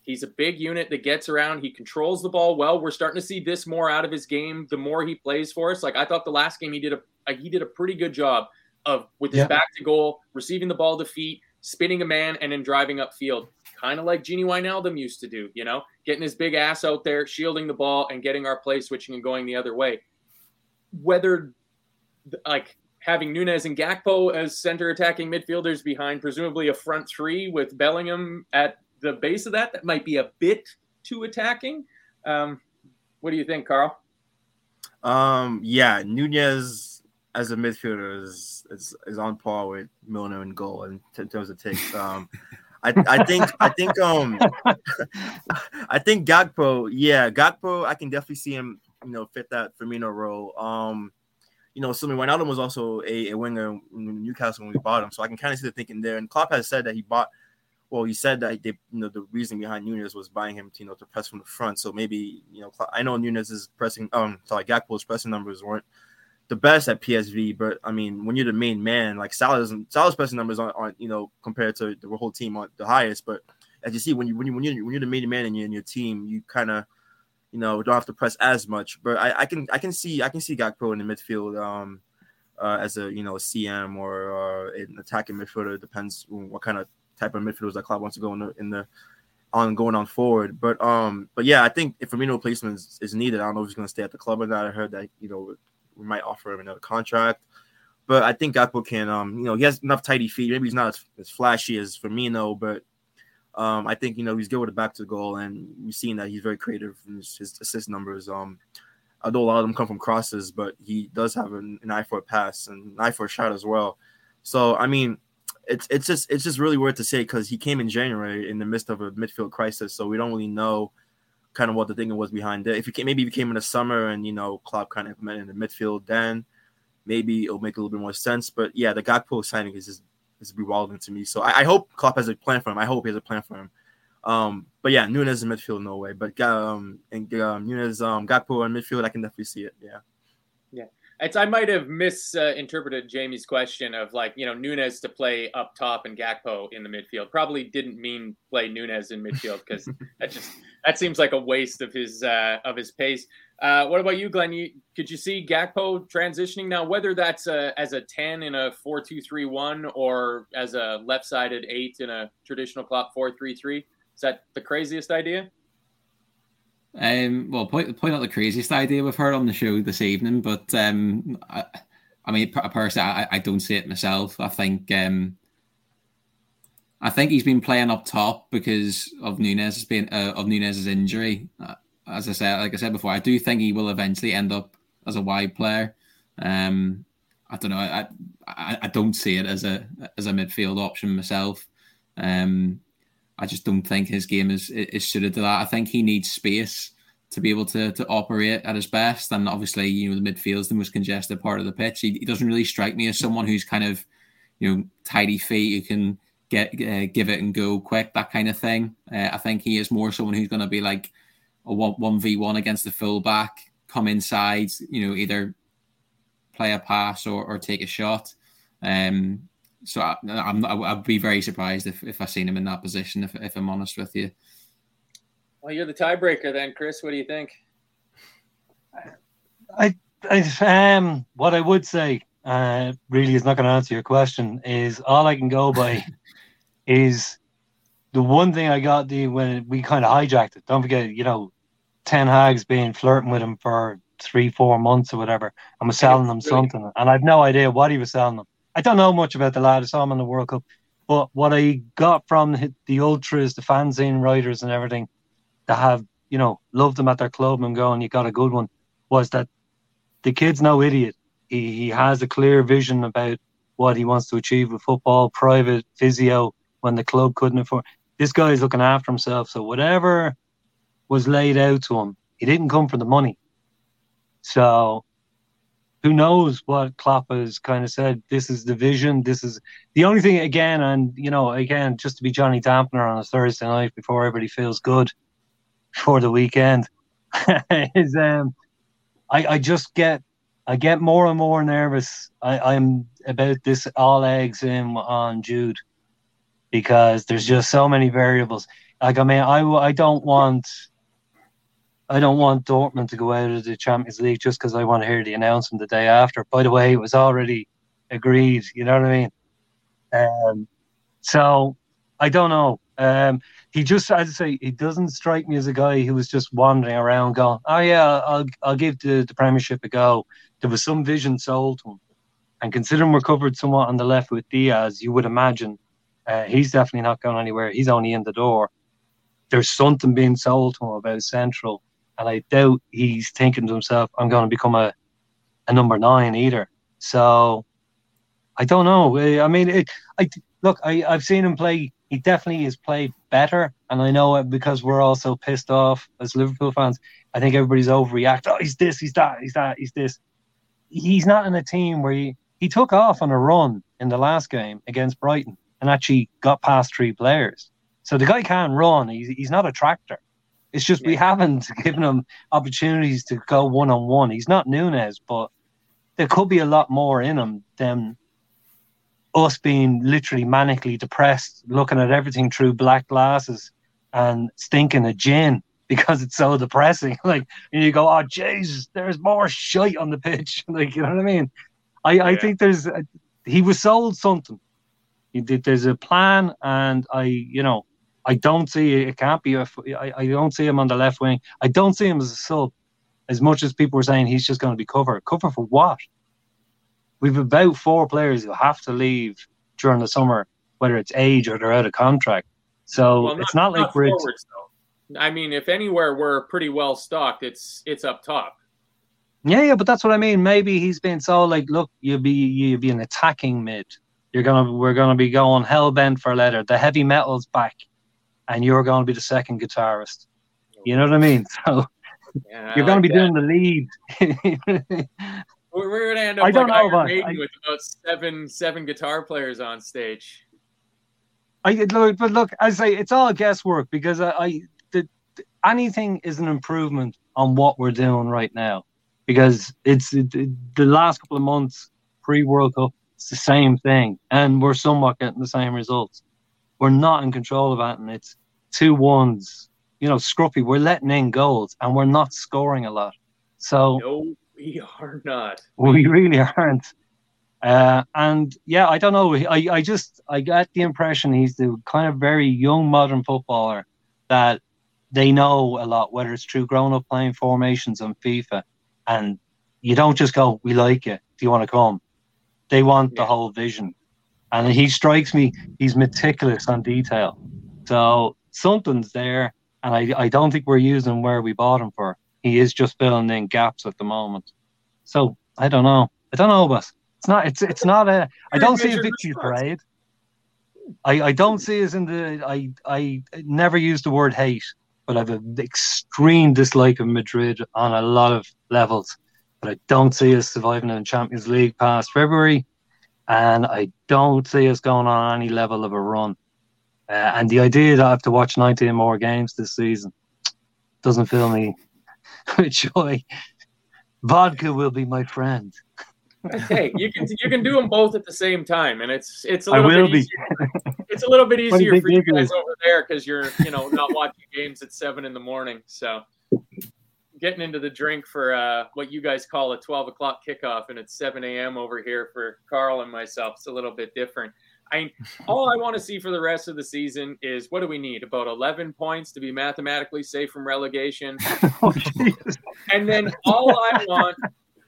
He's a big unit that gets around. He controls the ball well. We're starting to see this more out of his game the more he plays for us. Like I thought the last game he did a uh, he did a pretty good job of with his yeah. back to goal, receiving the ball to feet, spinning a man, and then driving upfield kind of like Gini Wijnaldum used to do, you know, getting his big ass out there, shielding the ball, and getting our play switching and going the other way. Whether like having Nunez and Gakpo as center attacking midfielders behind presumably a front three with Bellingham at the base of that, that might be a bit too attacking. Um, what do you think, Carl? Um, yeah, Nunez as a midfielder is, is, is on par with Milner in goal in, in terms of takes. Um, I, I think I think um I think Gakpo, yeah, Gakpo, I can definitely see him, you know, fit that Firmino role. Um, you know, assuming Wijnaldum was also a, a winger in Newcastle when we bought him, so I can kind of see the thinking there. And Klopp has said that he bought, well, he said that they, you know, the reason behind Nunez was buying him, to, you know, to press from the front. So maybe, you know, I know Nunez's pressing, um, sorry, Gakpo's pressing numbers weren't the best at PSV, but I mean, when you're the main man, like Salah doesn't Salah's pressing numbers aren't, aren't, you know compared to the whole team aren't the highest, but as you see when you when you when you're, when you're the main man in your, in your team, you kind of you know don't have to press as much. But I, I can I can see I can see Gakpo in the midfield um uh, as a you know a CM or uh, an attacking midfielder. Depends what kind of type of midfielders that club wants to go in the in the on going on forward. But um, but yeah, I think if Firmino replacement is, is needed, I don't know if he's going to stay at the club or not. I heard that you know we might offer him another contract. But I think Gakpo can, um, you know, he has enough tidy feet. Maybe he's not as, as flashy as Firmino, but um, I think you know he's good with the back to the goal, and we've seen that he's very creative in his, his assist numbers. Um, although a lot of them come from crosses, but he does have an, an eye for a pass and an eye for a shot as well. So I mean, it's it's just it's just really weird to say because he came in January in the midst of a midfield crisis, so we don't really know kind of what the thinking was behind it. If he came, maybe he came in the summer and you know Klopp kind of implemented in the midfield, then maybe it'll make a little bit more sense. But yeah, the Gakpo signing is just is bewildering to me. So I, I, hope Klopp has a plan for him. I hope he has a plan for him. Um, but yeah, Nunez in midfield, no way. But um, and um, Nunez, um, Gakpo in midfield, I can definitely see it. Yeah. It's, I might have misinterpreted Jamie's question of like, you know, Nunez to play up top and Gakpo in the midfield. Probably didn't mean play Nunez in midfield because that just that seems like a waste of his uh, of his pace. Uh, what about you, Glenn? You, could you see Gakpo transitioning now, whether that's a, as a ten in a four two three one or as a left sided eight in a traditional Klopp four three three? Is that the craziest idea? Um, well, point point out the craziest idea we've heard on the show this evening, but um, I, I mean, personally, I, I don't see it myself. I think um, I think he's been playing up top because of Nunez being uh, of Nunez's injury. Uh, as I said, like I said before, I do think he will eventually end up as a wide player. Um, I don't know. I, I, I don't see it as a as a midfield option myself. Um, I just don't think his game is is suited to that. I think he needs space to be able to to operate at his best. And obviously, you know, the midfield's the most congested part of the pitch. He, he doesn't really strike me as someone who's kind of, you know, tidy feet You can get uh, give it and go quick, that kind of thing. Uh, I think he is more someone who's going to be like a one v one against the fullback, come inside, you know, either play a pass or, or take a shot. Um, so I, I'm I'd be very surprised if, if I seen him in that position. If, if I'm honest with you. Well, you're the tiebreaker then, Chris. What do you think? I, I um, what I would say uh, really is not going to answer your question. Is all I can go by is the one thing I got the when we kind of hijacked it. Don't forget, you know, Ten Hag's been flirting with him for three, four months or whatever, and was selling them something, and I've no idea what he was selling them. I don't know much about the lad. I saw him in the World Cup, but what I got from the, ultras, the fanzine writers, and everything that have you know loved him at their club and going, you got a good one, was that the kid's no idiot. He he has a clear vision about what he wants to achieve with football, private physio when the club couldn't afford. This guy's looking after himself. So whatever was laid out to him. He didn't come for the money. So who knows what Klopp has kind of said. This is the vision. This is the only thing again, and you know, again, just to be Johnny Dampener on a Thursday night before everybody feels good for the weekend is um I, I just get I get more and more nervous. I, I'm about this all eggs in on Jude because there's just so many variables. Like I mean, I I don't want I don't want Dortmund to go out of the Champions League just because I want to hear the announcement the day after. By the way, it was already agreed. You know what I mean? Um, so I don't know. Um, he just, as I say, he doesn't strike me as a guy who was just wandering around going, "Oh yeah, I'll I'll give the, the Premiership a go." There was some vision sold to him, and considering we're covered somewhat on the left with Diaz, you would imagine uh, he's definitely not going anywhere. He's only in the door. There's something being sold to him about Central and I doubt he's thinking to himself, "I'm going to become a a number nine either." So I don't know. I mean, it, I look. I I've seen him play. He definitely has played better, and I know it because we're all so pissed off as Liverpool fans. I think everybody's overreacting. Oh, he's this, he's that, he's that, he's this. He's not in a team where he, he took off on a run in the last game against Brighton and actually got past three players. So the guy can run. He's, he's not a tractor. It's just yeah. we haven't given him opportunities to go one on one. He's not Nunez, but there could be a lot more in him than us being literally manically depressed, looking at everything through black glasses and stinking a gin because it's so depressing. like, and you go, oh Jesus, there's more shite on the pitch. like, you know what I mean? I, yeah. I think there's a, he was sold something. He did, there's a plan, and I, you know, I don't see it can't be. A, I, I don't see him on the left wing. I don't see him as a sub. As much as people were saying he's just going to be cover. Cover for what? We've about four players who have to leave during the summer, whether it's age or they're out of contract. So well, it's not, not like we're. Forwards, I mean, if anywhere we're pretty well stocked, it's it's up top. Yeah, yeah, but that's what I mean. Maybe he's been so like, look, you'll be you'll be an attacking mid. You're gonna we're gonna be going hell bent for leather. The heavy metal's back and you're going to be the second guitarist. You know what I mean? So yeah, you're going to be that. doing the lead. we're, we're going to end up I don't like know Iron I, with about seven seven guitar players on stage. I look, but look, I say it's all guesswork because I, I the, the, anything is an improvement on what we're doing right now because it's it, the last couple of months pre World Cup. It's the same thing, and we're somewhat getting the same results we're not in control of that, and it's two ones. You know, scruffy. We're letting in goals, and we're not scoring a lot. So no, we are not. We really aren't. Uh, and yeah, I don't know. I, I just I get the impression he's the kind of very young modern footballer that they know a lot, whether it's through grown up playing formations on FIFA, and you don't just go, "We like it. Do you want to come?" They want yeah. the whole vision and he strikes me. He's meticulous on detail. So something's there, and I, I don't think we're using where we bought him for. He is just filling in gaps at the moment. So I don't know. I don't know, but it's not. It's it's not a. I don't see a victory parade. I, I don't see us in the. I I never use the word hate, but I have an extreme dislike of Madrid on a lot of levels. But I don't see us surviving in the Champions League past February and I don't see us going on any level of a run. Uh, and the idea that I have to watch 19 more games this season doesn't fill me with joy. Vodka will be my friend. hey, you can you can do them both at the same time, and it's it's a little bit easier. it's a little bit easier for you guys over there because you're you know not watching games at seven in the morning. So getting into the drink for uh, what you guys call a 12 o'clock kickoff, and it's 7 a.m. over here for Carl and myself. It's a little bit different. I all I want to see for the rest of the season is what do we need? About 11 points to be mathematically safe from relegation. oh, and then all I want,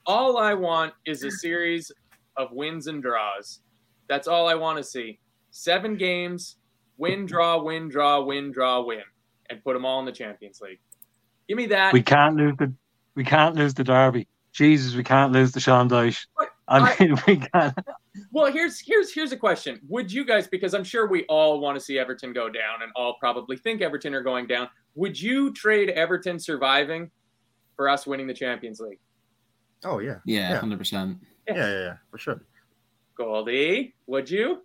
all I want is a series of wins and draws. That's all I want to see. Seven games, win, draw, win, draw, win, draw, win, and put them all in the Champions League. Give me that. We can't lose the we can't lose the derby. Jesus, we can't lose the Sean Dyche. I mean, I, we can't. well, here's here's here's a question. Would you guys, because I'm sure we all want to see Everton go down, and all probably think Everton are going down. Would you trade Everton surviving for us winning the Champions League? Oh yeah. Yeah, hundred percent. Yeah, yeah, yeah, for sure. Goldie, would you?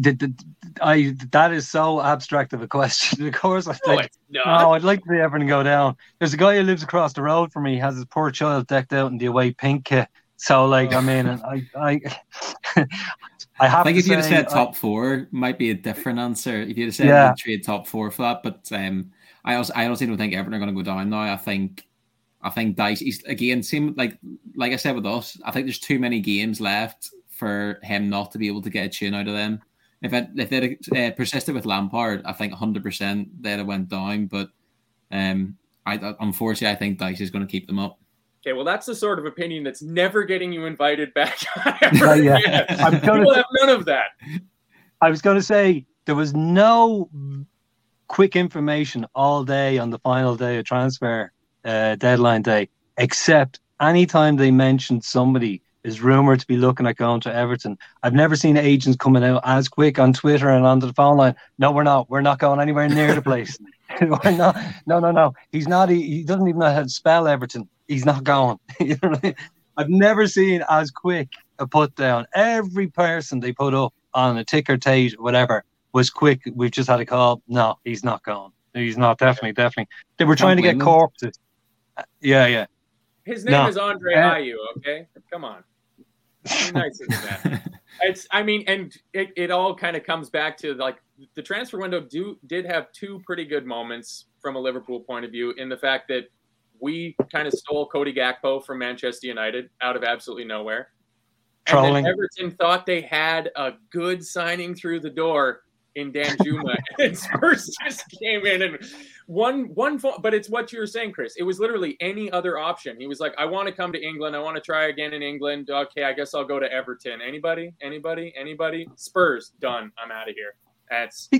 Did, did, I that is so abstract of a question. Of course, I No, think. it's not. No, I'd like to see Everton go down. There's a guy who lives across the road from me. Has his poor child decked out in the away pink kit. So, like, I mean, I, I, I have I think to if you'd have say, said I- top four, might be a different answer. If you'd have said Yeah. trade top four for that, but um, I also I honestly don't think Everton are going to go down now. I think I think Dyche he's again same like like I said with us. I think there's too many games left for him not to be able to get a tune out of them. If it, if they'd uh, persisted with Lampard, I think 100 percent they'd have went down. But um, I unfortunately I think Dyche is going to keep them up. Okay, well, that's the sort of opinion that's never getting you invited back. Yeah, ever yeah. again. I'm gonna- We'll have none of that. I was going to say there was no quick information all day on the final day of transfer uh, deadline day, except anytime they mentioned somebody is rumored to be looking at going to Everton. I've never seen agents coming out as quick on Twitter and onto the phone line. No, we're not. We're not going anywhere near the place. we're not. No, no, no. He's not. He, he doesn't even know how to spell Everton. He's not going. You know I mean? I've never seen as quick a put down. Every person they put up on a ticker tape, whatever, was quick. We've just had a call. No, he's not going. He's not. Definitely, definitely. They were trying to get corpses. Uh, Yeah, yeah. His name No. is Andre Ayew. Okay, come on. Be nicer than that. It's. I mean, and it, it all kind of comes back to like the transfer window. Do did have two pretty good moments from a Liverpool point of view in the fact that we kind of stole Cody Gakpo from Manchester United out of absolutely nowhere. And then Everton thought they had a good signing through the door in Danjuma, and Spurs just came in and one one. Fo- but it's what you were saying, Chris. It was literally any other option. He was like, "I want to come to England. I want to try again in England. Okay, I guess I'll go to Everton. Anybody? Anybody? Anybody? Spurs done. I'm out of here. That's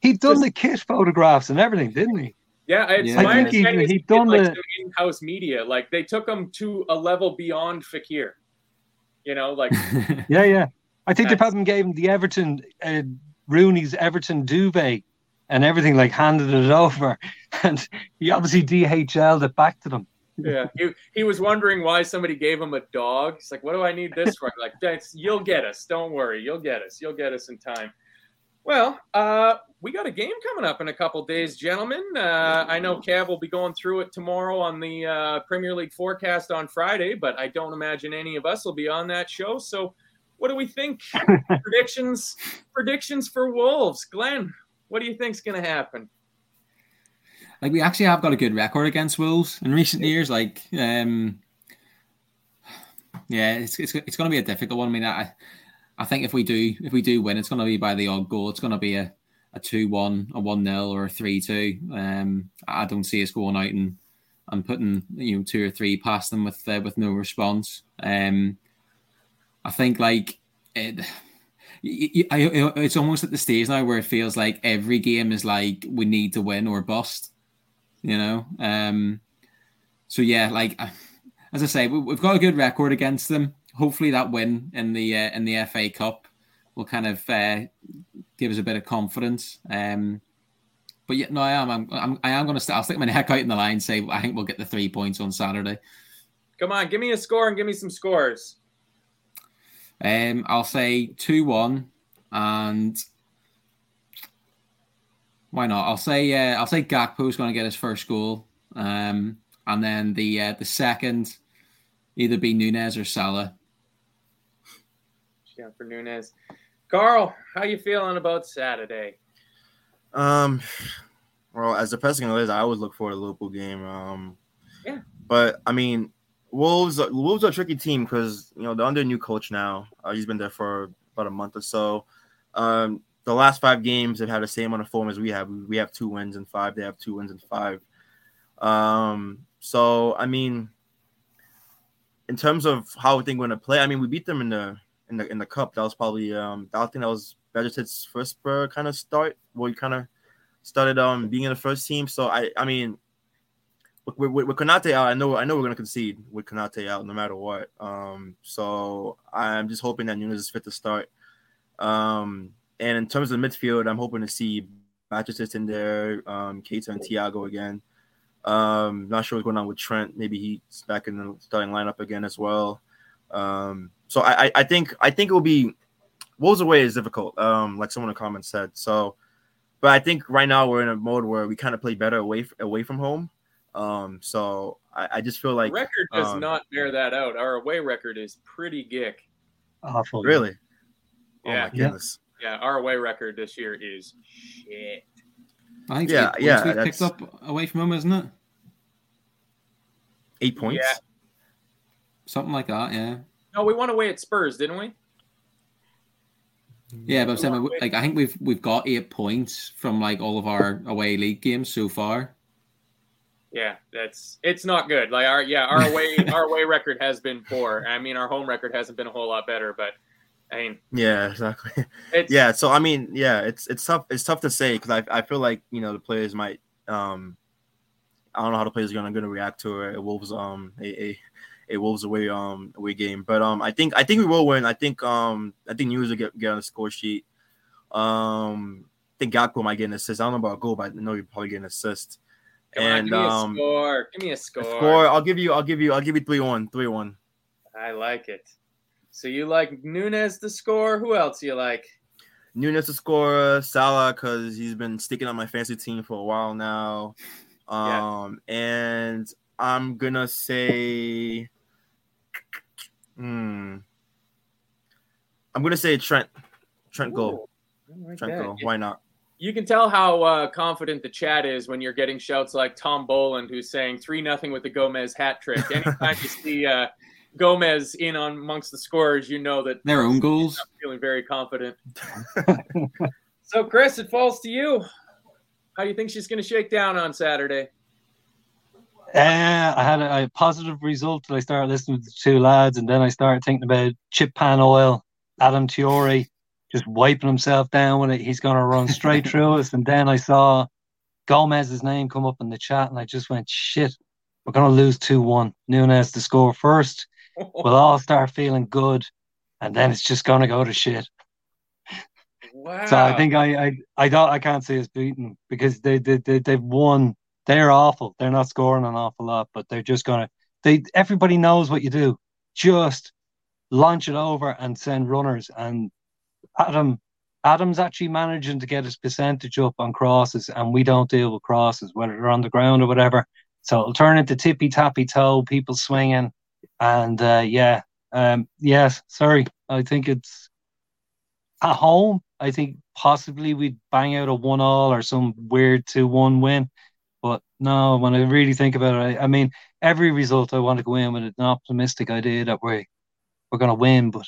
He'd done the kiss photographs and everything, didn't he? yeah. It's Yeah. my I think understanding is he he did done like the- some in-house media. Like they took him to a level beyond Fakir. You know, like Yeah, yeah. I think they That's- probably gave him the Everton, uh, Rooney's Everton duvet and everything, like handed it over. And he obviously DHL'd it back to them. yeah, he, he was wondering why somebody gave him a dog. He's like, "What do I need this for?" Like, that's you'll get us. Don't worry, you'll get us. You'll get us in time. Well, uh, we got a game coming up in a couple days, gentlemen. Uh, I know Cav will be going through it tomorrow on the uh, Premier League forecast on Friday, but I don't imagine any of us will be on that show. So, what do we think? predictions, predictions for Wolves, Glenn. What do you think's going to happen? like we actually have got a good record against Wolves in recent years. Like, um, yeah, it's it's, it's going to be a difficult one. I mean, I I think if we do if we do win, it's going to be by the odd goal. It's going to be a a two one, a one 0 or a three two. Um, I don't see us going out and and putting you know two or three past them with uh, with no response. Um, I think like it. I, it's almost at the stage now where it feels like every game is like we need to win or bust you know. Um, so yeah, like as I say, we, we've got a good record against them. Hopefully, that win in the uh, in the FA Cup will kind of uh, give us a bit of confidence. Um, but yeah, no, I am. I'm, I'm I am going to. I'll stick my neck out in the line. Say I think we'll get the three points on Saturday. Come on, give me a score and give me some scores. Um, I'll say two one, and why not? I'll say uh, I'll say Gakpo's going to get his first goal, um, and then the uh, the second either be Nunez or Salah. Yeah, for Nunez. Carl, how you feeling about Saturday? Um, well, as depressing as it is, I always look for a Liverpool game. Um, Yeah. But I mean, Wolves. Wolves are a tricky team because you know they're under a new coach now. Uh, he's been there for about a month or so. Um, the last five games they've had the same amount of form as we have. We have two wins and five. They have two wins and five. Um, so I mean, in terms of how I think we're gonna play, I mean, we beat them in the in the in the cup. That was probably um, I think that was Beget's first kind of start where he kind of started um being in the first team. So I I mean, with, with, Konate out, I know I know we're gonna concede with Konate out no matter what. Um, so I'm just hoping that Nunez is fit to start. Um, and in terms of the midfield, I'm hoping to see Bajcetic in there, um, Keita and Thiago again. Um, not sure what's going on with Trent. Maybe he's back in the starting lineup again as well. Um, so I, I think I think it will be Wolves away is difficult. Um, like someone in the comments said. So, but I think right now we're in a mode where we kind of play better away away from home. Um, so I, I just feel like The record does um, not bear that out. Our away record is pretty gick. Awful. really. Oh Yeah. my goodness. Yeah, our away record this year is shit. I think Yeah, eight yeah, we've picked up away from him, isn't it? Eight points. Yeah. Something like that, yeah. No, we won away at Spurs, didn't we? Yeah, but I'm saying like I think we've we've got eight points from like all of our away league games so far. Yeah, that's it's not good. Like our yeah, our away our away record has been poor. I mean, our home record hasn't been a whole lot better, but I mean, Yeah, exactly. it's yeah, so I mean, yeah, it's it's tough. It's tough to say because I, I feel like you know the players might um I don't know how the players are gonna gonna react to a, a Wolves um a, a a Wolves away um away game, but um I think I think we will win. I think um I think News will get get on the score sheet. Um, I think Gakpo might get an assist. I don't know about a goal, but I know he'll probably get an assist. Come on, and give me a um, score. Give me a score. score. I'll give you. I'll give you. I'll give you three one. Three one. I like it. So you like Nunez to score? Who else you like? Nunez to score, Salah because he's been sticking on my fantasy team for a while now. Yeah. Um, and I'm gonna say, hmm, I'm gonna say Trent. Trent goal. Ooh, I like Trent that. goal. Why not? You can tell how uh, confident the chat is when you're getting shouts like Tom Boland, who's saying three nothing with the Gomez hat trick. Anytime you see uh, Gomez in on amongst the scorers, you know that Their own goals. Feeling very confident. so, Chris, it falls to you. How do you think she's going to shake down on Saturday? Uh, I had a, a positive result that I started listening to the two lads, and then I started thinking about chip pan oil, Adama Traoré just wiping himself down with it. He's going to run straight through us. And then I saw Gomez's name come up in the chat, and I just went, shit, we're going to lose 2 1. Nunez to score first. We'll all start feeling good, and then it's just going to go to shit. Wow. So I think I, I, I don't, I can't see us beating because they, they, they, they've won. They're awful. They're not scoring an awful lot, but they're just gonna. They everybody knows what you do. Just launch it over and send runners. And Adam, Adam's actually managing to get his percentage up on crosses, and we don't deal with crosses, whether they're on the ground or whatever. So it'll turn into tippy tappy toe, people swinging, and uh, yeah, um, yes. Sorry, I think it's at home. I think possibly we'd bang out a one all or some weird two one win. But no, when I really think about it, I, I mean, every result I want to go in with an optimistic idea that we're we're going to win, but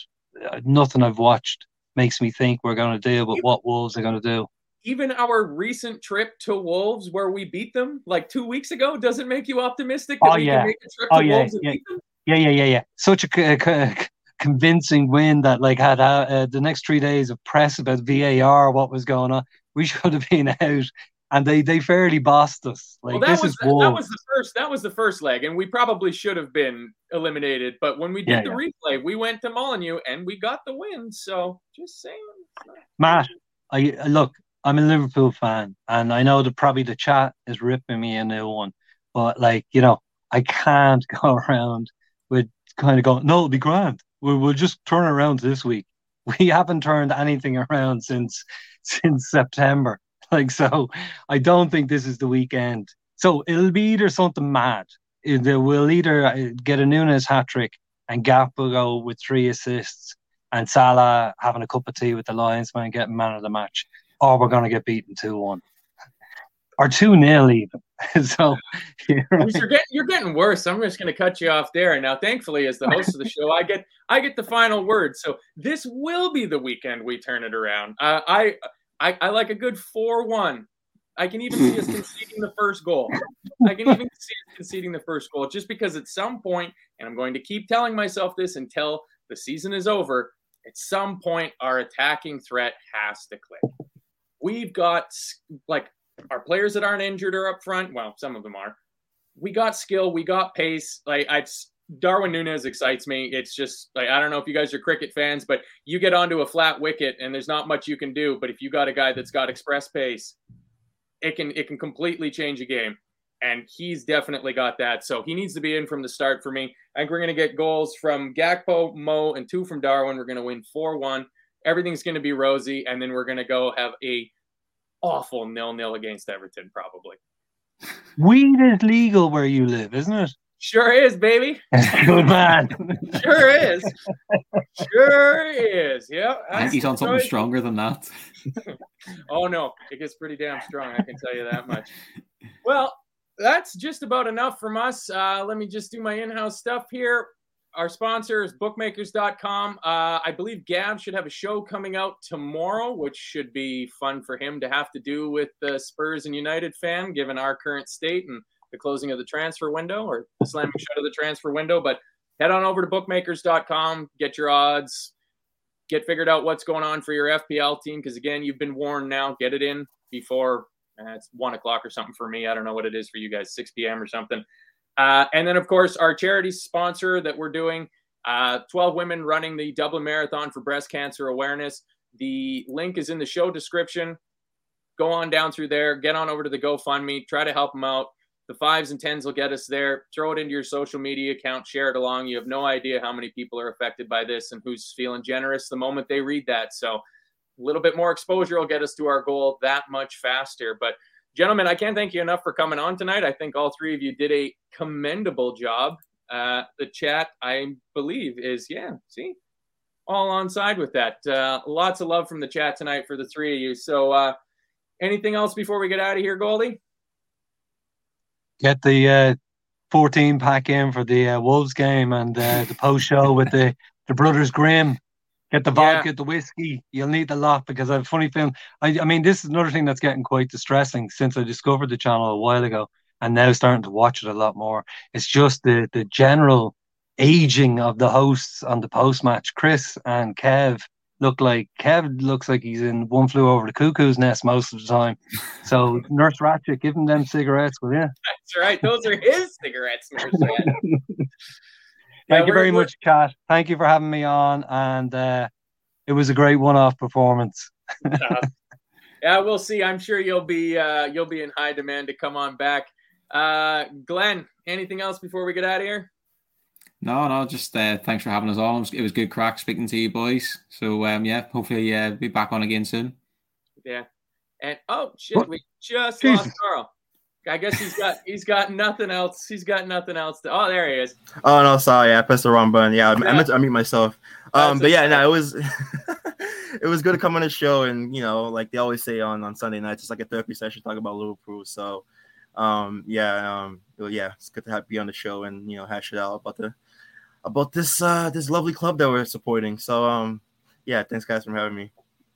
uh, nothing I've watched makes me think we're going to do, but what Wolves are going to do. Even our recent trip to Wolves, where we beat them like two weeks ago, doesn't make you optimistic that Oh, we yeah. can make a trip to Oh, yeah, Wolves and yeah. beat them? Yeah, yeah, yeah, yeah. Such a convincing win that like had uh, uh, the next three days of press about VAR, what was going on. We should have been out, and they they fairly bossed us. Like well, that this was is the, that was the first that was the first leg, and we probably should have been eliminated. But when we did Yeah, the replay, we went to Molyneux and we got the win. So just saying. Matt, I I- look. I'm a Liverpool fan, and I know that probably the chat is ripping me a new one, but like you know, I can't go around with kind of going. No, it'll be grand. We'll, we'll just turn around this week. We haven't turned anything around since since September. Like so, I don't think this is the weekend. So it'll be either something mad. Either we'll either uh, get a Nunez hat trick and Gap will go with three assists and Salah having a cup of tea with the Lions man getting man of the match, or we're going to get beaten 2 1 or 2 0 even. so, you're right. You're getting you're getting worse. I'm just going to cut you off there. And now, thankfully, as the host of the show, I get I get the final word. So this will be the weekend we turn it around. Uh, I, I I like a good four one. I can even see us conceding the first goal. I can even see us conceding the first goal just because at some point, and I'm going to keep telling myself this until the season is over. At some point, our attacking threat has to click. We've got like our players that aren't injured are up front. Well, some of them are. we got skill, we got pace. Like I Darwin Nunez excites me. It's just like I don't know if you guys are cricket fans, but you get onto a flat wicket and there's not much you can do. But if you got a guy that's got express pace, it can it can completely change a game. And he's definitely got that. So he needs to be in from the start for me. I think we're gonna get goals from Gakpo, Mo, and two from Darwin. We're gonna win 4-1. Everything's gonna be rosy, and then we're gonna go have a awful nil-nil against Everton, probably. Weed is legal where you live, isn't it? Sure is, baby. Good man. sure is. Sure is. Yeah. I think he's on something stronger than that. oh no, it gets pretty damn strong. I can tell you that much. Well, that's just about enough from us. Uh, let me just do my in-house stuff here. Our sponsor is bookmakers.com. Uh, I believe Gav should have a show coming out tomorrow, which should be fun for him to have to do with the Spurs and United fan, given our current state and the closing of the transfer window or the slamming shut of the transfer window. But head on over to bookmakers.com, get your odds, get figured out what's going on for your FPL team. Because again, you've been warned now. Get it in before uh, it's one o'clock or something for me. I don't know what it is for you guys, 6 p.m. or something. Uh, and then, of course, our charity sponsor that we're doing uh, 12 women running the Dublin Marathon for breast cancer awareness. The link is in the show description. Go on down through there, get on over to the GoFundMe, try to help them out. The fives and tens will get us there. Throw it into your social media account, share it along. You have no idea how many people are affected by this and who's feeling generous the moment they read that. So, a little bit more exposure will get us to our goal that much faster. But, gentlemen, I can't thank you enough for coming on tonight. I think all three of you did a commendable job. Uh, the chat, I believe, is yeah, see, all on side with that. Uh, lots of love from the chat tonight for the three of you. So, uh, anything else before we get out of here, Goldie? Get the uh, 14 pack in for the uh, Wolves game and uh, the post show with the, the Brothers Grimm. Get the vodka, yeah. the whiskey. You'll need the lot because I have a funny feeling. I, I mean, this is another thing that's getting quite distressing since I discovered the channel a while ago and now starting to watch it a lot more. It's just the the general aging of the hosts on the post match. Chris and Kev look like Kev looks like he's in One Flew Over the Cuckoo's Nest most of the time. So Nurse Ratched, give him them cigarettes, will you? That's right. Those are his cigarettes, Nurse Ratched. Thank yeah, you very much, Kat. Thank you for having me on, and uh, it was a great one-off performance. uh, yeah, we'll see. I'm sure you'll be uh, you'll be in high demand to come on back. Uh, Glenn, anything else before we get out of here? No, no, just uh, thanks for having us on. It was, it was, good crack speaking to you boys. So um, yeah, hopefully uh, be back on again soon. Yeah, and oh shit, what? we just Jesus. lost Carl. I guess he's got he's got nothing else. He's got nothing else. To, oh, there he is. Oh no, sorry, I pressed the wrong button. Yeah, I, I meant to unmute myself. Um, but yeah, no, it was it was good to come on the show, and you know, like they always say on on Sunday nights, it's like a therapy session talk about Liverpool. So, um, yeah, um, yeah, it's good to have be on the show and you know hash it out about the about this uh this lovely club that we're supporting. So um yeah, thanks guys for having me.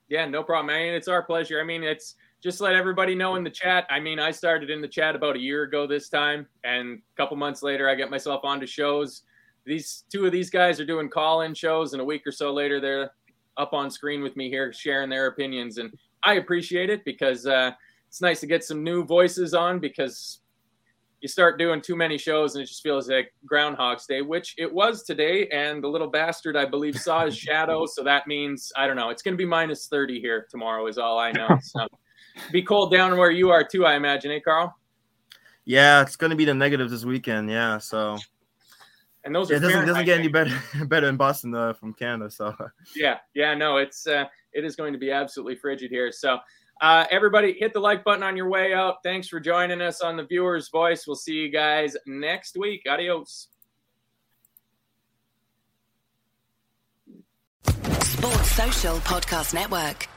Yeah, no problem. I mean, it's our pleasure. I mean, it's just let everybody know in the chat. I mean, I started in the chat about a year ago this time, and a couple months later, I get myself onto shows. These two of these guys are doing call-in shows, and a week or so later, they're up on screen with me here, sharing their opinions, and I appreciate it because uh, it's nice to get some new voices on because you start doing too many shows and it just feels like Groundhog's Day, which it was today. And the little bastard, I believe, saw his shadow. So that means, I don't know, it's going to be minus 30 here tomorrow, is all I know. So be cold down where you are too, I imagine, eh, Carl? Yeah, it's going to be the negatives this weekend. Yeah. So. And those yeah, it doesn't, doesn't get any better better in Boston uh, from Canada. So yeah, yeah, no, it's uh, it is going to be absolutely frigid here. So uh, everybody, hit the like button on your way out. Thanks for joining us on the Viewer's Voice. We'll see you guys next week. Adios. Sports Social Podcast Network.